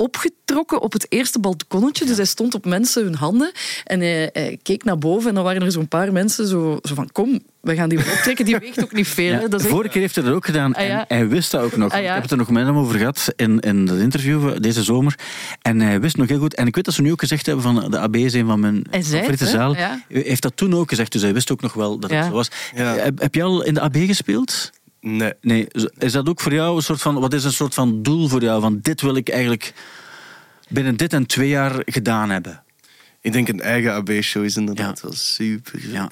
opgetrokken op het eerste balkonnetje. Dus hij stond op mensen hun handen en hij, hij keek naar boven en dan waren er zo'n paar mensen zo, zo van kom, we gaan die optrekken. Die weegt ook niet (laughs) veel. Ja, hè. Dat de vorige keer heeft hij dat ook gedaan Ah, ja. en hij wist dat ook nog. Ah, ja. Ik heb het er nog met hem over gehad in, in dat interview deze zomer. En hij wist nog heel goed. En ik weet dat ze nu ook gezegd hebben van de AB is een van mijn favoriete zaal. Hij heeft dat toen ook gezegd, dus hij wist ook nog wel dat Ja. het zo was. Ja. Heb, heb je al in de AB gespeeld? Nee. Nee. Is dat ook voor jou een soort van... Wat is een soort van doel voor jou? Van dit wil ik eigenlijk binnen dit en twee jaar gedaan hebben. Ik denk een eigen AB-show is inderdaad Ja. wel super vet. Ja.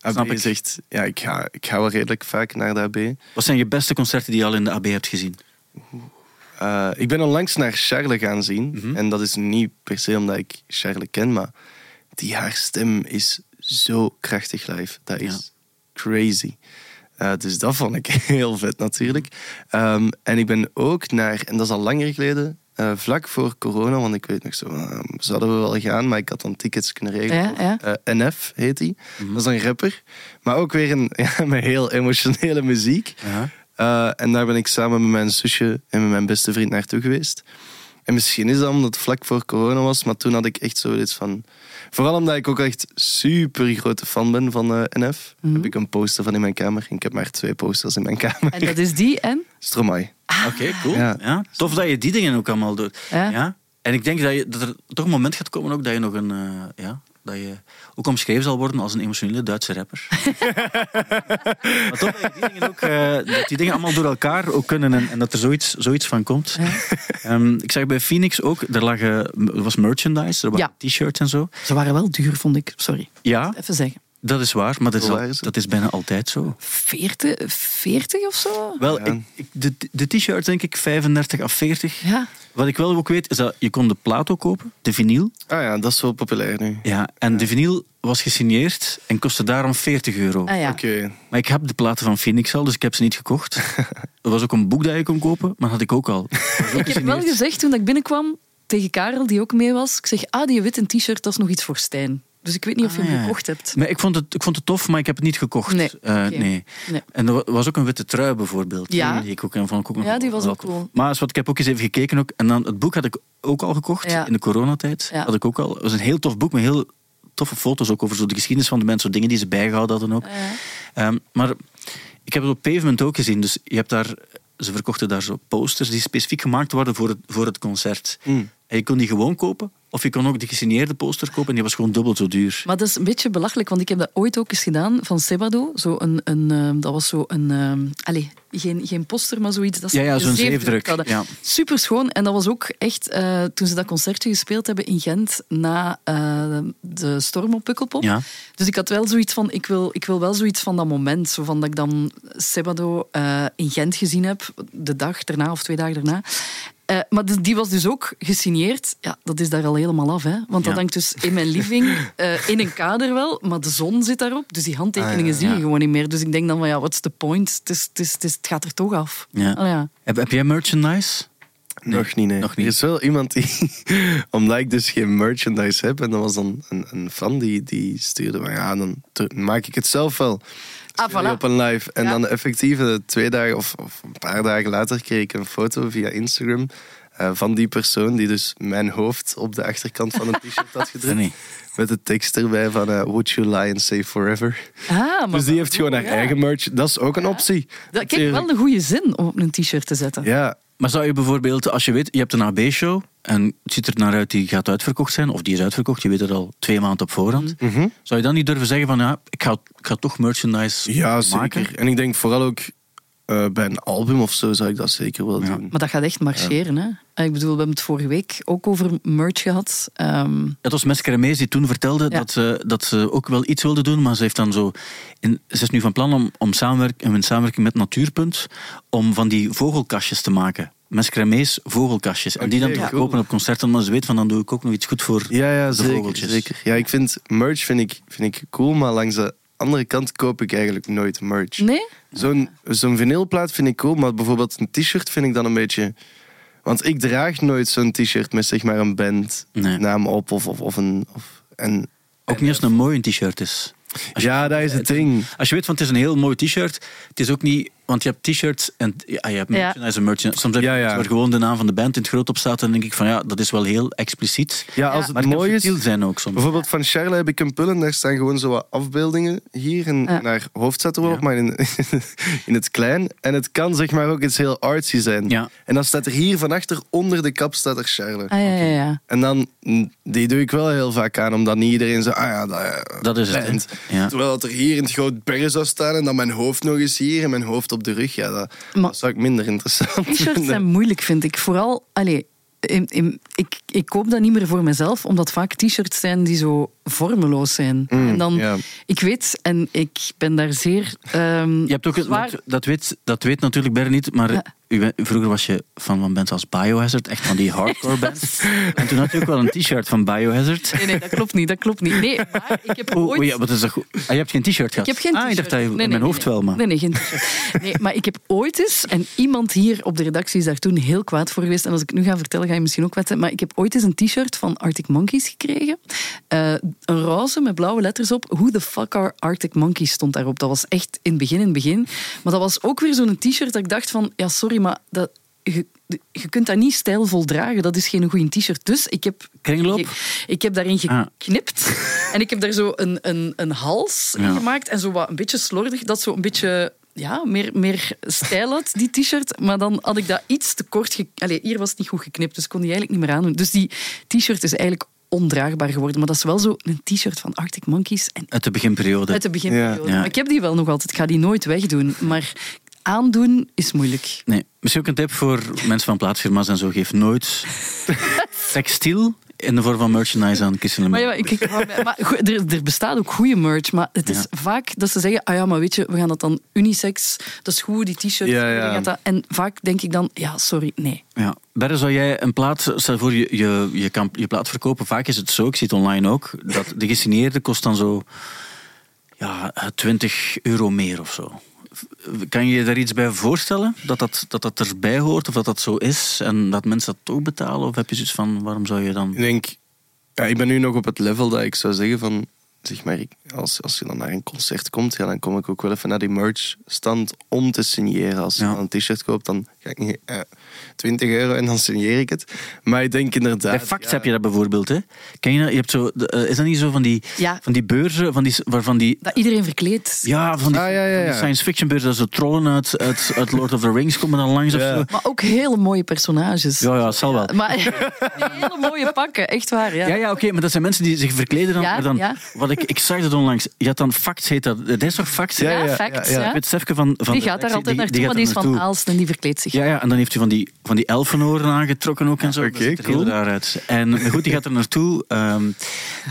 AB Snap ik. is echt... Ja, ik ga, ik ga wel redelijk vaak naar de AB. Wat zijn je beste concerten die je al in de AB hebt gezien? Eh, ik ben onlangs naar Charles gaan zien. Mhm. En dat is niet per se omdat ik Charles ken, maar die haar stem is zo krachtig live. Dat is Ja. crazy. Eh, dus dat vond ik (laughs) heel vet natuurlijk. Ehm, en ik ben ook naar, en dat is al langer geleden, eh, vlak voor corona, want ik weet nog zo, eh, zouden we wel gaan, maar ik had dan tickets kunnen regelen. Ja, ja. Eh, NF heet hij. Mhm. Dat is een rapper. Maar ook weer een, (laughs) ja, met heel emotionele muziek. Ja. Eh, en daar ben ik samen met mijn zusje en met mijn beste vriend naartoe geweest. En misschien is dat omdat het vlak voor corona was, maar toen had ik echt zoiets van... Vooral omdat ik ook echt super grote fan ben van eh, NF. Mhm. Heb ik een poster van in mijn kamer. Ik heb maar twee posters in mijn kamer. En dat is die en? (laughs) Stromae. Oké, cool. Ja. Ja. Tof dat je die dingen ook allemaal doet. Ja. Ja. En ik denk dat, je, dat er toch een moment gaat komen ook dat je nog een... eh, ja, dat je ook omschreven zal worden als een emotionele Duitse rapper. (laughs) maar toch dat je die dingen ook... eh, dat die dingen allemaal door elkaar ook kunnen en, en dat er zoiets, zoiets van komt. Ehm, ik zag bij Phoenix ook, er, lagen, er was merchandise, er waren Ja. t-shirts en zo. Ze waren wel duur, vond ik. Sorry. Ja, Even zeggen. dat is waar, maar dat is, al- dat is bijna altijd zo. 40, 40 of zo? Wel, Ja. ik, ik- de, de t-shirts denk ik 35 à 40. Ja. Wat ik wel ook weet, is dat je kon de plaat ook kopen, de vinyl. Ah ja, dat is wel populair nu. Ja, en de vinyl was gesigneerd en kostte daarom 40 euro. Ah, ja. Oké. Maar ik heb de platen van Phoenix al, dus ik heb ze niet gekocht. (laughs) er was ook een boek dat je kon kopen, maar had ik ook al. (laughs) Ook Ik heb wel gezegd toen ik binnenkwam tegen Karel, die ook mee was. Ik zeg, ah, die witte t-shirt, dat is nog iets voor Stijn. Dus ik weet niet of je Ah, hem ja. gekocht hebt. Maar ik vond, het, ik vond het tof, maar ik heb het niet gekocht. Nee, Eh, nee. Nee. En er wa- was ook een witte trui bijvoorbeeld. Ja. Die ik ook, en vond ik ook nog Ja, die was ook cool. Maar als wat, ik heb ook eens even gekeken. Ook, en dan, het boek had ik ook al gekocht Ja. in de coronatijd. Ja. Had ik ook al. Het was een heel tof boek met heel toffe foto's ook over zo de geschiedenis van de mensen, zo dingen die ze bijgehouden hadden ook. Ja. Ehm, maar ik heb het op Pavement ook gezien. Dus je hebt daar, ze verkochten daar zo posters die specifiek gemaakt worden voor het, voor het concert. Mm. En je kon die gewoon kopen, Of je kon ook de gesigneerde poster kopen en die was gewoon dubbel zo duur. Maar dat is een beetje belachelijk, want ik heb dat ooit ook eens gedaan van Sebado. Zo een, een, eh, dat was zo een... eh, allez, geen, geen poster, maar zoiets. Dat ze Ja, zo'n zeefdruk, hadden. ja. Super schoon. En dat was ook echt eh, toen ze dat concertje gespeeld hebben in Gent na eh, de storm op Pukkelpop. Ja. Dus ik had wel zoiets van, ik wil, ik wil wel zoiets van dat moment. Zo van dat ik dan Sebado eh, in Gent gezien heb, de dag daarna of twee dagen daarna. Eh, maar dus- die was dus ook gesigneerd. Ja, dat is daar al helemaal af, hè? Want dat Ja. hangt dus in mijn living, (laughs) eh, in een kader wel, maar de zon zit daarop. Dus die handtekeningen Ah, ja. zie je gewoon niet meer. Dus ik denk dan van, ja, what's the point? Het, is, het, is, het, is- het gaat er toch af. Ja. Allee, ja. Heb, heb jij merchandise? Nog niet, nee. nog niet. Er is wel iemand die, (laughs) omdat ik dus geen merchandise heb, en dat was dan een, een fan die, die stuurde van ja, dan maak ik het zelf wel. Ah, voilà. Op een live. En Ja. dan effectief eh, twee dagen of, of een paar dagen later kreeg ik een foto via Instagram eh, van die persoon die dus mijn hoofd op de achterkant van een (laughs) t-shirt had gedrukt. Nee. Met de tekst erbij van eh, Would you lie and say forever. Ah, maar Dus die heeft gewoon haar ja. eigen merch. Dat is ook een optie. Dat, kijk, wel een goede zin om op een t-shirt te zetten. Ja, Maar zou je bijvoorbeeld, als je weet, je hebt een AB-show en het ziet er naar uit die gaat uitverkocht zijn, of die is uitverkocht, je weet het al twee maanden op voorhand. Mhm. Zou je dan niet durven zeggen van ja, ik ga, ik ga toch merchandise ja maken? zeker. En ik denk vooral ook eh, bij een album of zo zou ik dat zeker wel Ja. doen. Maar dat gaat echt marcheren. Hè? Ik bedoel, we hebben het vorige week ook over merch gehad. Ehm, Het was Mes Cremees die toen vertelde Ja. dat, ze, dat ze ook wel iets wilde doen, maar ze, heeft dan zo in, ze is nu van plan om, om samenwerk, in samenwerking met Natuurpunt om van die vogelkastjes te maken. Mes Cremees vogelkastjes. En die dan te cool. verkopen op concerten, maar ze weet van dan doe ik ook nog iets goed voor Ja, ja de zeker, vogeltjes. zeker. Ja, ik vind merch vind ik, vind ik cool, maar langs de andere kant koop ik eigenlijk nooit merch. nee? Zo'n zo'n vinylplaat vind ik cool, maar bijvoorbeeld een t-shirt vind ik dan een beetje... Want ik draag nooit zo'n t-shirt met zeg maar een bandnaam Nee. op of, of, of een... Of, en, Ook niet als het een mooi t-shirt is. Als je- ja, dat is het ding. Als je weet van het is een heel mooi t-shirt, het is ook niet, want je hebt t-shirts en ja, je hebt merchandise en merchandise. Soms heb je Ja, ja. iets waar gewoon de naam van de band in het groot op staat, en dan denk ik van ja, dat is wel heel expliciet. Ja, als Maar het kan mooi is... zijn ook soms. Bijvoorbeeld van Charles heb ik een pul en daar staan gewoon zo wat afbeeldingen hier. En Ja. naar hoofd zetten we Ja. op, maar in, (laughs) in het klein. En het kan zeg maar ook iets heel artsy zijn. Ja. En dan staat er hier van achter, onder de kap staat er Charles. Ah, ja, ja, ja. En dan, die doe ik wel heel vaak aan, omdat niet iedereen zo, ah ja, dat, Dat is het, band. hè. Ja. Terwijl dat er hier in het groot berg zou staan en dan mijn hoofd nog eens hier en mijn hoofd op de rug. Ja, dat, Maar- dat zou ik minder interessant T-shirts zijn moeilijk, vind ik. Vooral, allee, in, in- ik, ik koop dat niet meer voor mezelf, omdat vaak t-shirts zijn die zo vormeloos zijn. Mm, en dan, ja. ik weet, en ik ben daar zeer. ehm, Je hebt ook, zwaar- want dat, weet, dat weet natuurlijk Ber niet, maar Ja. u bent- vroeger was je fan van bands als Biohazard, echt van die hardcore (laughs) bands. en toen had je ook wel een t-shirt van Biohazard. Nee, nee, dat klopt niet. Dat klopt niet. Nee, maar ik heb ooit... oh ja, wat is dat goed? Ah, je hebt geen t-shirt gehad? Ik heb geen Ah, t-shirt. ik dacht dat je Nee, nee, in mijn hoofd nee. wel, maar... Nee, nee, geen t-shirt. Nee, maar ik heb ooit eens, en iemand hier op de redactie is daar toen heel kwaad voor geweest, en als ik het nu ga vertellen, ga je misschien ook weten, maar ik heb ooit eens een t-shirt van Arctic Monkeys gekregen. Eh, een roze met blauwe letters op. Who the fuck are Arctic Monkeys stond daarop. Dat was echt in het begin, in het begin. Maar dat was ook weer zo'n t-shirt dat ik dacht van, ja, sorry, maar dat... Je, je kunt dat niet stijlvol dragen, dat is geen goede t-shirt. Dus ik heb Kringloop? ik, ik heb daarin Ah. geknipt. (laughs) En ik heb daar zo een, een, een hals in gemaakt. En zo wat een beetje slordig. Dat zo een beetje ja, meer, meer stijl had, die t-shirt. Maar dan had ik dat iets te kort... Allee, hier was het niet goed geknipt, dus kon die eigenlijk niet meer aandoen. Dus die t-shirt is eigenlijk ondraagbaar geworden. Maar dat is wel zo een t-shirt van Arctic Monkeys. En Uit de beginperiode. uit de beginperiode. Ja. Ja. Maar ik heb die wel nog altijd. Ik ga die nooit wegdoen. Maar aandoen is moeilijk. Nee, misschien ook een tip voor mensen van plaatsfirma's en zo. Geef nooit (laughs) textiel in de vorm van merchandise aan Kisselen. Maar, ja, ik, ik, maar goed, er, er bestaat ook goede merch, maar het is Ja. vaak dat ze zeggen, ah ja, maar weet je, we gaan dat dan unisex, dat is goed, die t-shirt. Ja, ja. En vaak denk ik dan, ja, sorry, nee. Ja. Berre, zou jij een plaat, stel voor je, je, je kan je plaat verkopen, vaak is het zo, ik zie het online ook, dat de gesigneerde kost dan zo ja, 20 euro meer of zo. Kan je je daar iets bij voorstellen? Dat dat, dat dat erbij hoort of dat dat zo is en dat mensen dat toch betalen? Of heb je zoiets van, waarom zou je dan... Ik denk, ja, ik ben nu nog op het level dat ik zou zeggen van zeg maar, als, als je dan naar een concert komt, ja, dan kom ik ook wel even naar die merch-stand om te signeren. Als je Ja. dan een t-shirt koopt, dan ga ik niet eh, 20 euro en dan signeer ik het. Maar ik denk inderdaad... Bij Fax ja, heb je dat bijvoorbeeld. Hè? Ken je dat? Je hebt zo, eh, is dat niet zo van die, Ja. van die beurzen van die, waarvan die. Dat iedereen verkleed. Ja, van die, Ah, ja, ja, van die ja. science fiction beurzen. Dat zo trollen uit, uit, uit Lord of the Rings komen dan langs of Ja. zo. Maar ook hele mooie personages. Ja, ja, zal wel. Maar (laughs) hele mooie pakken, echt waar. Ja. Ja, ja, oké, maar dat zijn mensen die zich verkleden dan. Ja, maar dan ja. wat ik, ik zag dat onlangs. Je had dan Fax, heet dat. Dat is toch Fax? Ja, Ja, ja, facts. ja, Stefke van, van Die gaat daar altijd naartoe, gaat maar die is daar van naartoe. Aalst en die verkleedt zich. Ja, ja, en dan heeft hij van die, van die elfenoren aangetrokken ook en zo. Oké, er cool. heel raar uit. En goed, die gaat er naartoe. ehm,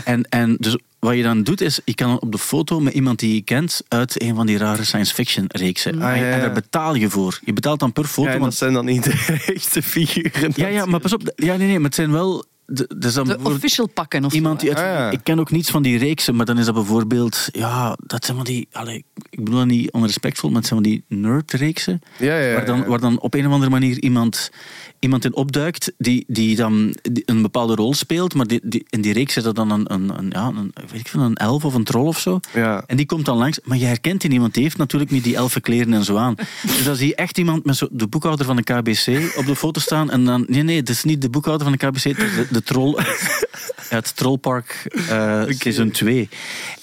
en, en dus wat je dan doet, is je kan op de foto met iemand die je kent uit een van die rare science fiction reeksen. Ah, ja, ja. En daar betaal je voor. Je betaalt dan per foto. Ja, dat want, zijn dan niet de (laughs) echte figuren. ja, ja, maar pas op. Ja, nee, nee, maar het zijn wel... de- dus dan De bijvoorbeeld- official pakken of Iemand zo, die uit- Ah, ja. Ik ken ook niets van die reeksen, maar dan is dat bijvoorbeeld... Ja, dat zijn van die... Allee, ik bedoel dat niet onrespectvol, maar het zijn van die nerd-reeksen. Ja, ja, ja, Waar, dan, waar dan op een of andere manier iemand, iemand in opduikt die, die dan die een bepaalde rol speelt. Maar die, die, in die reeks is dat dan een, een, een, ja, een, weet ik veel, een elf of een troll of zo. Ja. En die komt dan langs, maar je herkent die niemand. Die heeft natuurlijk niet die elfenkleren en zo aan. (laughs) Dus dan zie je echt iemand met zo de boekhouder van de KBC op de foto staan. En dan, nee, nee, het is niet de boekhouder van de KBC, het is de, de troll uit, uit Trollpark eh seizoen 2.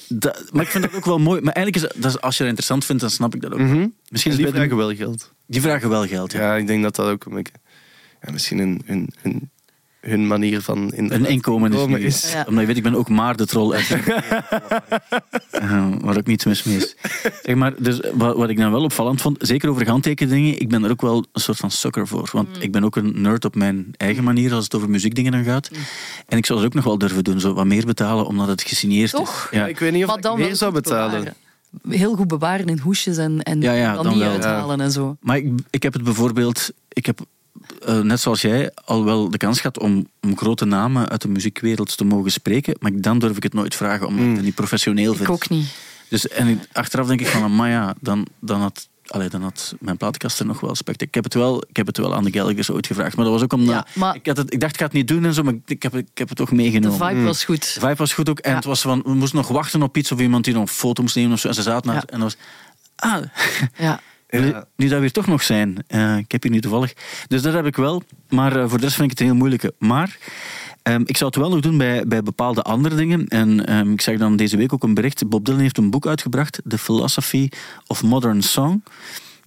Dat, maar ik vind dat ook wel mooi. Maar eigenlijk is dat, als je dat interessant vindt, dan snap ik dat ook. Mhm. Misschien En is die vragen wel geld. die vragen wel geld, ja. Ja, ik denk dat dat ook een beetje... Ja, misschien hun, hun, hun, hun manier van... In, Een inkomen is, Inkomen nu- is- Ja. Omdat je weet, ik ben ook maar de troll uit. (laughs) uh, waar ook niets mis mee is. Zeg maar, dus wat, wat ik dan wel opvallend vond, zeker over handtekeningen, ik ben er ook wel een soort van sucker voor. Want Mm. ik ben ook een nerd op mijn eigen manier als het over muziekdingen dan gaat. Mm. En ik zou dat ook nog wel durven doen, zo wat meer betalen, omdat het gesigneerd Toch? is. Ja. Ik weet niet of Maar ik dan meer zou betalen. bewaren. Heel goed bewaren in hoesjes en, en Ja, ja, dan, dan niet wel. uithalen en zo. Maar ik, ik heb het bijvoorbeeld... Ik heb, eh, net zoals jij, al wel de kans gehad om, om grote namen uit de muziekwereld te mogen spreken. Maar dan durf ik het nooit vragen, omdat ik het niet professioneel vind. Ik ook niet. Dus, en ik- achteraf denk ik van, maar ja, dan, dan, had, allee, dan had mijn platenkast er nog wel spect. Ik heb het wel, ik heb het wel aan de Gallagher's ooit gevraagd. Maar dat was ook omdat... Ja, maar- ik, had het, ik dacht, ik ga het niet doen en zo, maar ik heb, het- ik heb het toch De meegenomen. vibe was goed. De vibe was goed ook. En Ja. het was van, we moesten nog wachten op iets of iemand die nog een foto moest nemen of zo. En ze zaten naar Ja. en dat was... Ah, Ja. (laughs) nu, nu dat weer toch nog zijn. Eh, ik heb hier nu toevallig. Dus dat heb ik wel. Maar eh, voor de rest vind ik het een heel moeilijke. Maar ehm, ik zou het wel nog doen bij, bij bepaalde andere dingen. En ehm, ik zag dan deze week ook een bericht. Bob Dylan heeft een boek uitgebracht. The Philosophy of Modern Song.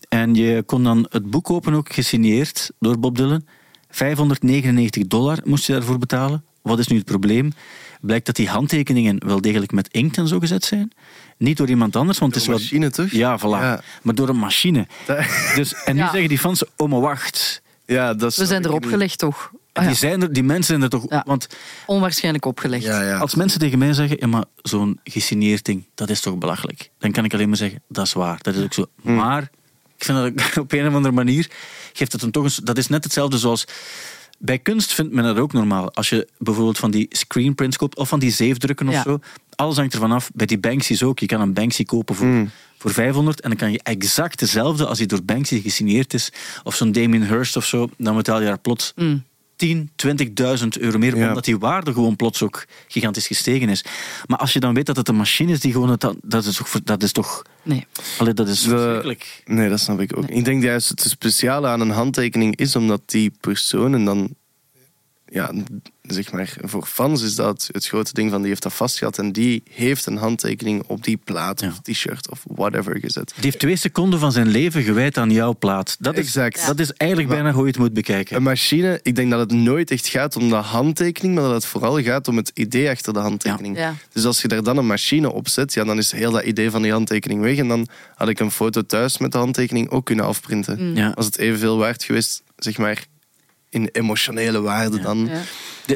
En je kon dan het boek kopen, ook gesigneerd door Bob Dylan. 599 dollar moest je daarvoor betalen. Wat is nu het probleem? Blijkt dat die handtekeningen wel degelijk met inkt en zo gezet zijn. Niet door iemand anders, want het is Door wel... een machine, toch? Ja, voilà. Ja. Maar door een machine. Dat- Dus, en nu Ja. zeggen die fans, oh maar wacht. Ja, dat We zijn erop gelegd, toch? Ah, die, ja. zijn er, die mensen zijn er toch... Ja. Want Onwaarschijnlijk opgelegd. niet. Ja, ja. als mensen tegen mij zeggen, ja, maar zo'n gesigneerd ding, dat is toch belachelijk. Dan kan ik alleen maar zeggen, dat is waar. Dat is ook zo. Hmm. Maar ik vind dat (laughs) op een of andere manier geeft het dan toch een... Dat is net hetzelfde zoals... Bij kunst vindt men dat ook normaal. Als je bijvoorbeeld van die screenprints koopt of van die zeefdrukken of Ja. zo. Alles hangt ervan af. Bij die Banksy's ook. Je kan een Banksy kopen voor, Hmm. voor 500 en dan kan je exact dezelfde als die door Banksy gesigneerd is. Of zo'n Damien Hirst of zo. Dan betaal je daar plots Mm. 10, 20.000 euro meer, Ja. omdat die waarde gewoon plots ook gigantisch gestegen is. Maar als je dan weet dat het een machine is die gewoon het, dat is toch, dat is toch, Nee. allee, dat is verschrikkelijk. Nee, dat snap ik ook. Ik denk juist het speciale aan een handtekening is omdat die personen dan... Ja, zeg maar, voor fans is dat het grote ding van die heeft dat vastgehad en die heeft een handtekening op die plaat Ja. of t-shirt of whatever gezet. Die heeft twee seconden van zijn leven gewijd aan jouw plaat. Dat is, Exact. dat is eigenlijk bijna hoe je het moet bekijken. Een machine, ik denk dat het nooit echt gaat om de handtekening, maar dat het vooral gaat om het idee achter de handtekening. Ja. Dus als je er dan een machine op zet, ja, dan is heel dat idee van die handtekening weg. En dan had ik een foto thuis met de handtekening ook kunnen afprinten. Ja. Was het evenveel waard geweest, zeg maar, in emotionele waarde dan. Ja.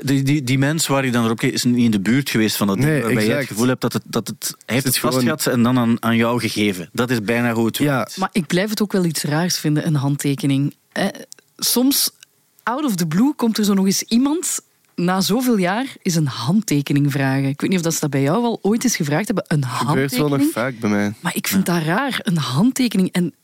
Die, die, die, mens waar je dan erop kijkt, is niet in de buurt geweest van dat ding. Nee, waarbij je het gevoel hebt dat het, dat het, hij heeft het gewoon- vastgehad en dan aan, aan jou gegeven. Dat is bijna hoe het Ja, Maar ik blijf het ook wel iets raars vinden, een handtekening. Eh, soms, out of the blue, komt er zo nog eens iemand na zoveel jaar is een handtekening vragen. Ik weet niet of dat ze dat bij jou wel ooit eens gevraagd hebben. Een gebeurt wel nog handtekening. vaak bij mij. Maar ik vind dat raar, een handtekening. En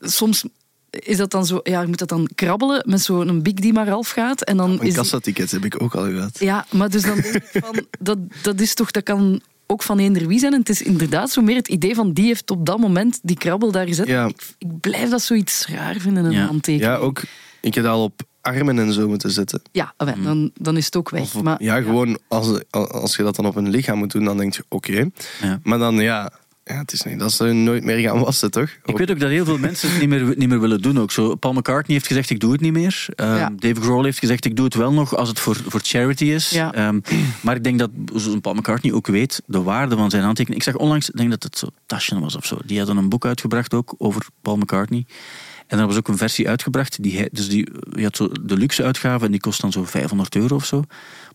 soms is dat dan zo, ja, je moet dat dan krabbelen met zo'n big die maar half gaat. En dan Een is die- kassaticket heb ik ook al gehad. ja, maar dus dan denk ik van, (laughs) dat, dat is toch, dat kan ook van eender wie zijn. En het is inderdaad zo meer het idee van die heeft op dat moment die krabbel daar gezet. Ja. Ik, ik blijf dat zoiets raar vinden, een Ja. handtekening. Ja, ook. Ik heb dat al op armen en zo moeten zetten. Ja, ah, wel, dan, dan is het ook weg. Of maar, ja, gewoon als, als je dat dan op een lichaam moet doen, dan denk je oké. Ja. Maar dan ja, ja, het is niet dat ze nooit meer gaan wassen, toch? Ik weet ook dat heel veel mensen het niet meer, niet meer willen doen. Ook. Zo, Paul McCartney heeft gezegd, ik doe het niet meer. Ehm, Ja. Dave Grohl heeft gezegd, ik doe het wel nog als het voor, voor charity is. Ja. Ehm, maar ik denk dat zo'n Paul McCartney ook weet de waarde van zijn handtekening. Ik zag onlangs, ik denk dat het zo Taschen was of zo. Die hadden een boek uitgebracht ook over Paul McCartney. En er was ook een versie uitgebracht. Die hij, dus die, je had zo de luxe uitgave en die kost dan zo 500 euro of zo.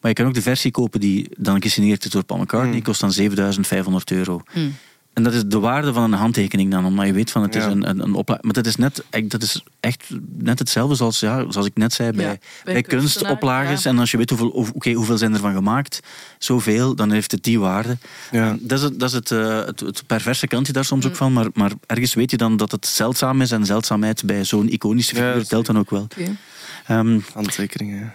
Maar je kan ook de versie kopen die dan gesigneerd is door Paul McCartney. Die kost dan 7500 euro. Hmm. En dat is de waarde van een handtekening dan, omdat je weet van het is Ja. een, een, een opla- Maar dat is, net, echt- dat is echt net hetzelfde zoals, ja, zoals ik net zei bij, Ja, bij bij kunstoplages. ja. En als je weet hoeveel, of- oké, hoeveel zijn er van gemaakt, zoveel, dan heeft het die waarde. Dat is, het, dat is het, eh, het, het perverse kantje daar Mm. soms ook van. Maar, maar ergens weet je dan dat het zeldzaam is. En zeldzaamheid bij zo'n iconische figuur dat telt dan ook wel. Oké. Ehm, Handtekeningen. ja.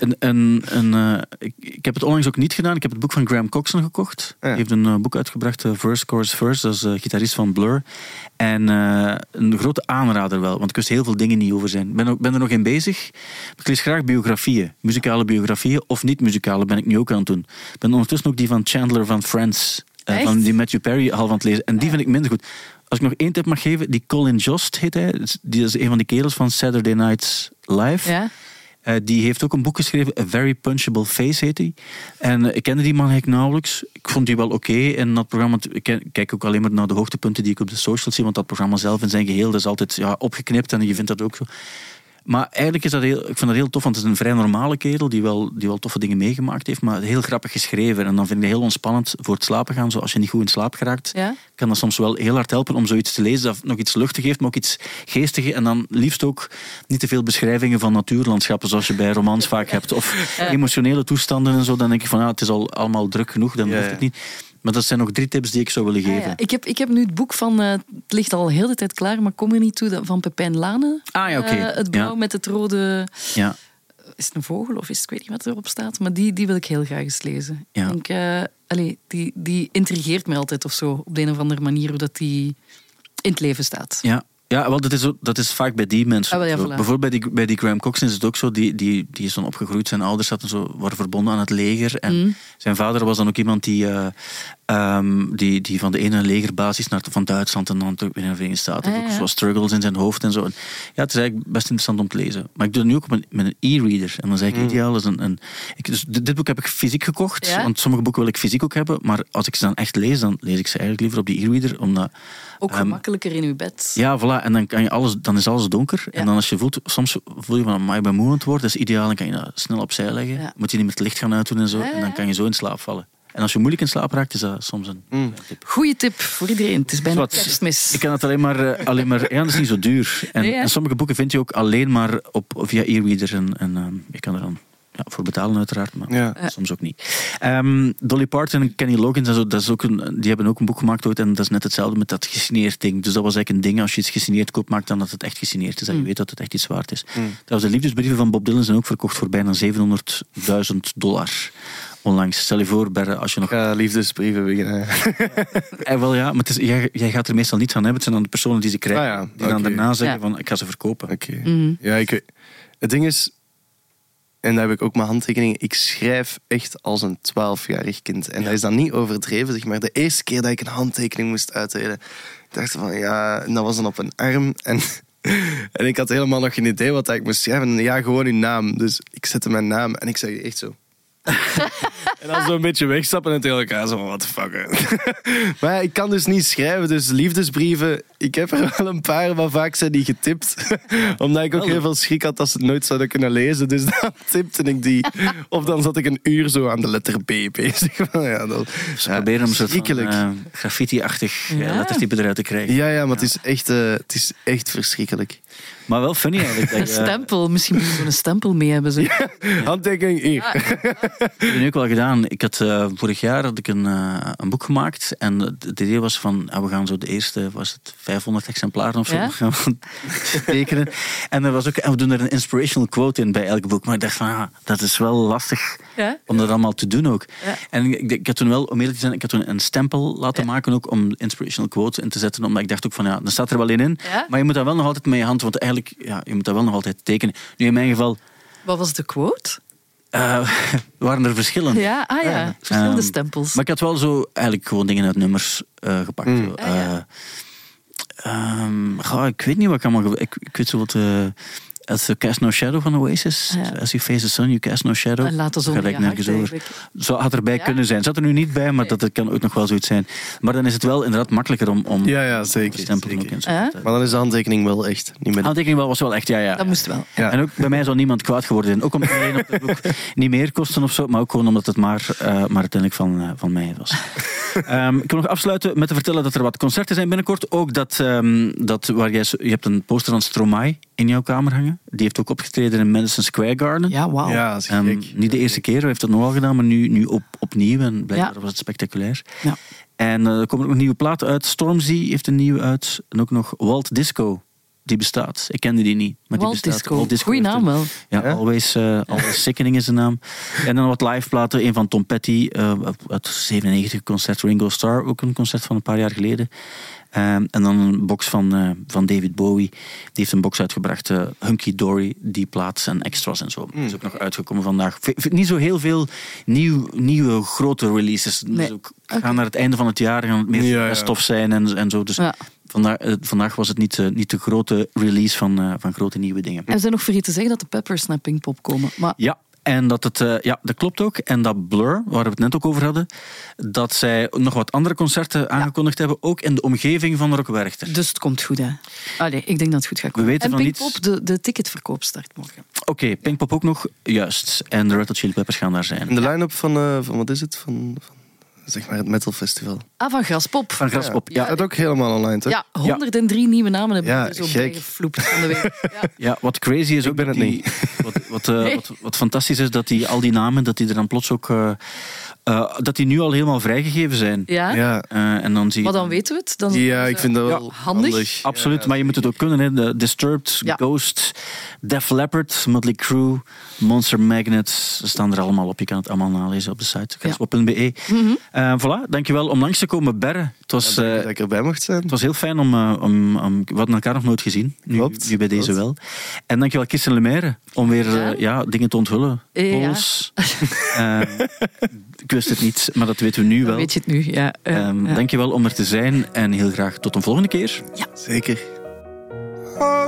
een, een, een, eh, ik, ik heb het onlangs ook niet gedaan. Ik heb het boek van Graham Coxon gekocht. Ja. Hij heeft een eh, boek uitgebracht, eh, Verse, Chorus, Verse. Dat is gitarist van Blur. En eh, een grote aanrader wel, want ik wist heel veel dingen niet over zijn. Ik ben, ook- ben er nog in bezig. Ik lees graag biografieën, muzikale biografieën of niet-muzikale ben ik nu ook aan het doen. Ik ben ondertussen ook die van Chandler van Friends. van die Matthew Perry half aan het lezen. En die vind ik minder goed. Als ik nog één tip mag geven, die Colin Jost heet hij. Die is een van die kerels van Saturday Night Live. Ja? Eh, die heeft ook een boek geschreven, A Very Punchable Face heet hij. En ik kende die man eigenlijk nauwelijks. Ik vond die wel oké in dat programma. Ik kijk ook alleen maar naar de hoogtepunten die ik op de socials zie, want dat programma zelf in zijn geheel dat is altijd ja, opgeknipt en je vindt dat ook zo. Maar eigenlijk is dat heel, ik vind dat heel tof, want het is een vrij normale kerel die wel, die wel toffe dingen meegemaakt heeft, maar heel grappig geschreven. En dan vind ik het heel ontspannend voor het slapen gaan. Zo als je niet goed in slaap geraakt, Ja? kan dat soms wel heel hard helpen om zoiets te lezen dat nog iets luchtig heeft, maar ook iets geestigs. En dan liefst ook niet te veel beschrijvingen van natuurlandschappen zoals je bij romans vaak hebt. Of emotionele toestanden en zo. Dan denk ik van ja, het is al allemaal druk genoeg, dan Ja, hoeft het niet. Maar dat zijn nog drie tips die ik zou willen Ah, geven. ja. Ik, heb, ik heb nu het boek van, eh, het ligt al heel de tijd klaar, maar kom er niet toe, van Pepijn Lane. Ah ja, oké. Eh, het blauw Ja. met het rode... Ja. Is het een vogel of is het, ik weet niet wat erop staat, maar die, die wil ik heel graag eens lezen. Ja. Ik denk, eh, allee, die, die intrigeert mij altijd of zo, op de een of andere manier, hoe dat die in het leven staat. Ja. Ja, wel, dat is, dat is vaak bij die mensen. Ah, wel, ja, zo. voilà. Bijvoorbeeld bij die, bij die Graham Coxon is het ook zo. Die, die, die is dan opgegroeid. Zijn ouders zaten zo, waren verbonden aan het leger. En Mm. zijn vader was dan ook iemand die, eh, ehm, die, die van de ene legerbasis naar van Duitsland en dan terug weer naar de Verenigde Staten. Ah, ook ja. zo struggles in zijn hoofd en zo. En ja, het is eigenlijk best interessant om te lezen. Maar ik doe het nu ook met, met een e-reader. En dan zeg ik ideaal is een... een ik, dus dit, dit boek heb ik fysiek gekocht. Ja? Want sommige boeken wil ik fysiek ook hebben. Maar als ik ze dan echt lees, dan lees ik ze eigenlijk liever op die e-reader. Omdat Ook Ehm, gemakkelijker in uw bed. ja, voilà. En dan, kan je alles, dan is alles donker. Ja. En dan als je voelt, soms voel je van, maar ik ben moe aan het worden. Dat is ideaal. Dan kan je dat snel opzij leggen. Ja. Moet je niet met het licht gaan uitdoen en zo. Ja, ja, En dan kan je zo in slaap vallen. En als je moeilijk in slaap raakt, is dat soms een Mm. tip. Goeie tip voor iedereen. Het is bijna Zwat. kerstmis. Ik kan het alleen maar, eh, alleen maar ja, dat is niet zo duur. En, Nee, hè? en sommige boeken vind je ook alleen maar op, via e-reader. En, en ehm, je kan er dan ja, voor betalen uiteraard, maar Ja. Soms ook niet. Ehm, Dolly Parton en Kenny Loggins, en zo, dat is ook een, die hebben ook een boek gemaakt ooit. En dat is net hetzelfde met dat gesigneerd ding. Dus dat was eigenlijk een ding, als je iets gesigneerd koopt, maakt dan dat het echt gesigneerd is. Dat je Mm. weet dat het echt iets waard is. Mm. Trouwens, de liefdesbrieven van Bob Dylan zijn ook verkocht voor bijna 700.000 dollar. Onlangs. Stel je voor, Berre, als je nog Ik ga liefdesbrieven beginnen. (laughs) eh, wel ja, maar het is, jij, jij gaat er meestal niets aan hebben. Het zijn dan de personen die ze krijgen. Ah ja, die dan daarna zeggen Ja. van, ik ga ze verkopen. Oké. Mhm. Ja, ik, het ding is, en daar heb ik ook mijn handtekeningen, ik schrijf echt als een twaalfjarig kind. En Ja. dat is dan niet overdreven, zeg maar. De eerste keer dat ik een handtekening moest uitdelen, ik dacht van ja, en dat was dan op een arm. En, (laughs) en ik had helemaal nog geen idee wat ik moest schrijven. En ja, gewoon uw naam. Dus ik zette mijn naam en ik zei echt zo. (laughs) en dan zo een beetje wegstappen en tegen elkaar zo van, what the fuck. (laughs) maar ja, ik kan dus niet schrijven, dus liefdesbrieven, ik heb er wel een paar, maar vaak zijn die getipt. (laughs) Omdat ik ook heel veel schrik had dat ze het nooit zouden kunnen lezen. Dus (laughs) dan tipte ik die. Of dan zat ik een uur zo aan de letter B bezig. (laughs) ja, dat, Ze ja, proberen om een soort van verschrikkelijk. eh, graffiti-achtig eh, Ja. lettertype eruit te krijgen. Ja, ja, maar Het, is echt, eh, het is echt verschrikkelijk. Maar wel funny eigenlijk. dat Een stempel, misschien moet je zo'n stempel mee hebben. Zo. Handtekening hier. Ja, Dat heb ik nu ook wel gedaan. Ik had, eh, vorig jaar had ik een, een boek gemaakt. En het idee was van, ja, we gaan zo de eerste, was het 500 exemplaren of zo, Ja? (laughs) gaan tekenen. En, er was ook, en we doen er een inspirational quote in bij elk boek. Maar ik dacht van, ja, dat is wel lastig Ja? om dat allemaal te doen ook. Ja. En ik, ik had toen wel, om eerlijk te zijn, ik had toen een stempel laten maken ook om inspirational quotes in te zetten. Omdat ik dacht ook van, ja, er staat er wel in in. Maar je moet dat wel nog altijd met je hand, want eigenlijk, ja, je moet dat wel nog altijd tekenen. Nu in mijn geval Wat was de quote? eh, (laughs) waren er verschillen. Ja, ah ja, verschillende Ehm, stempels. Maar ik had wel zo eigenlijk gewoon dingen uit nummers eh, gepakt. Mm. Ja. Ehm, goh, ik weet niet wat ik allemaal... Ik, ik weet zo wat... eh As you cast no shadow van Oasis. Ja. As you face the sun, you cast no shadow. En laat ons je nergens over. Zo had erbij Ja? kunnen zijn. Zat er nu niet bij, maar dat, dat kan ook nog wel zoiets zijn. Maar dan is het wel inderdaad makkelijker om, om Ja, ja, te zeker. stempelen ook zeker. en zo. Ja? Maar dan is de handtekening wel echt niet meer... Aantekening wel was wel echt, ja, ja. Dat moest wel. Ja. En ook bij mij zou niemand kwaad geworden zijn. Ook omdat het alleen op het boek (laughs) niet meer kosten of zo, maar ook gewoon omdat het maar, eh, maar uiteindelijk van, eh, van mij was. (laughs) Ehm, ik wil nog afsluiten met te vertellen dat er wat concerten zijn binnenkort. Ook dat, ehm, dat waar jij, je hebt een poster van Stromae in jouw kamer hangen. Die heeft ook opgetreden in Madison Square Garden. Ja, wauw. Ja, dat is Ehm, niet de eerste keer, hij heeft dat nogal gedaan, maar nu, nu op, opnieuw. En blijkbaar Ja. was het spectaculair. Ja. En eh, er komen ook nog nieuwe platen uit. Stormzy heeft een nieuwe uit. En ook nog Walt Disco. Die bestaat. Ik kende die niet. Maar die Walt bestaat. Disco. Walt Disco Goeie naam wel. ja, Ja? Always, eh, Always Sickening is de naam. En dan wat live platen. Een van Tom Petty eh, uit 97 concert. Ringo Starr, ook een concert van een paar jaar geleden. Ehm, en dan een box van, eh, van David Bowie. Die heeft een box uitgebracht. eh, Hunky Dory, die plaats en extras en zo. Dat is ook nog uitgekomen vandaag. V- niet zo heel veel nieuw, nieuwe grote releases. Nee. Dus ook gaan naar het einde van het jaar. Gaan het meer Ja, ja. stof zijn en, en zo. Dus Ja. Vandaag, eh, vandaag was het niet, eh, niet de grote release van, eh, van grote nieuwe dingen. En we zijn nog vergeten te zeggen dat de peppers naar Pinkpop komen. Maar Ja, en dat het, eh, ja, dat klopt ook. En dat Blur, waar we het net ook over hadden, dat zij nog wat andere concerten aangekondigd hebben, ook in de omgeving van Rockwerchter. dus het komt goed, hè. Allee, ik denk dat het goed gaat komen. weten en van Pinkpop, niets. de, de ticketverkoop start morgen. Oké, Pinkpop ook nog, juist. En de Red Hot Chili Peppers gaan daar zijn. En de line-up van, eh, van, wat is het? Van, van zeg maar het metal festival. Ah, van Graspop. Van Graspop, ja. Ja, het ook helemaal online, toch? Ja, 103 nieuwe namen hebben Ja, we zo gek. bijgevloept van de week. (laughs) Ja. Ja, wat crazy is Ik ook ben dat het die- (laughs) Wat, wat, eh, Nee. wat, wat fantastisch is, dat die, al die namen, dat die er dan plots ook... eh, eh, dat die nu al helemaal vrijgegeven zijn. Ja? Ja, Eh, en dan zie je... Maar dan weten we het. Dan ja ik vind dat wel handig. Absoluut, Ja, maar je moet het ook kunnen. Hè. De Disturbed, Ja. Ghost, Def Leppard, Motley Crue, Monster Magnet. Ze staan er allemaal op. Je kan het allemaal nalezen op de site. Graspop.be. Mhm. Eh, voilà, dankjewel om langs te komen, Berre. Het was, dat eh, ik erbij mocht zijn. het was heel fijn om, eh, om, om... We hadden elkaar nog nooit gezien. Nu, Klopt, nu bij deze klopt. wel. En dankjewel Kirsten Lemaire om weer Ja. ja, dingen te onthullen. Ja. Polls. (laughs) Eh, ik wist het niet, maar dat weten we nu Dan wel. weet je het nu. Ja, ja, Ehm, ja. Dankjewel om er te zijn en heel graag tot een volgende keer. Zeker. Oh,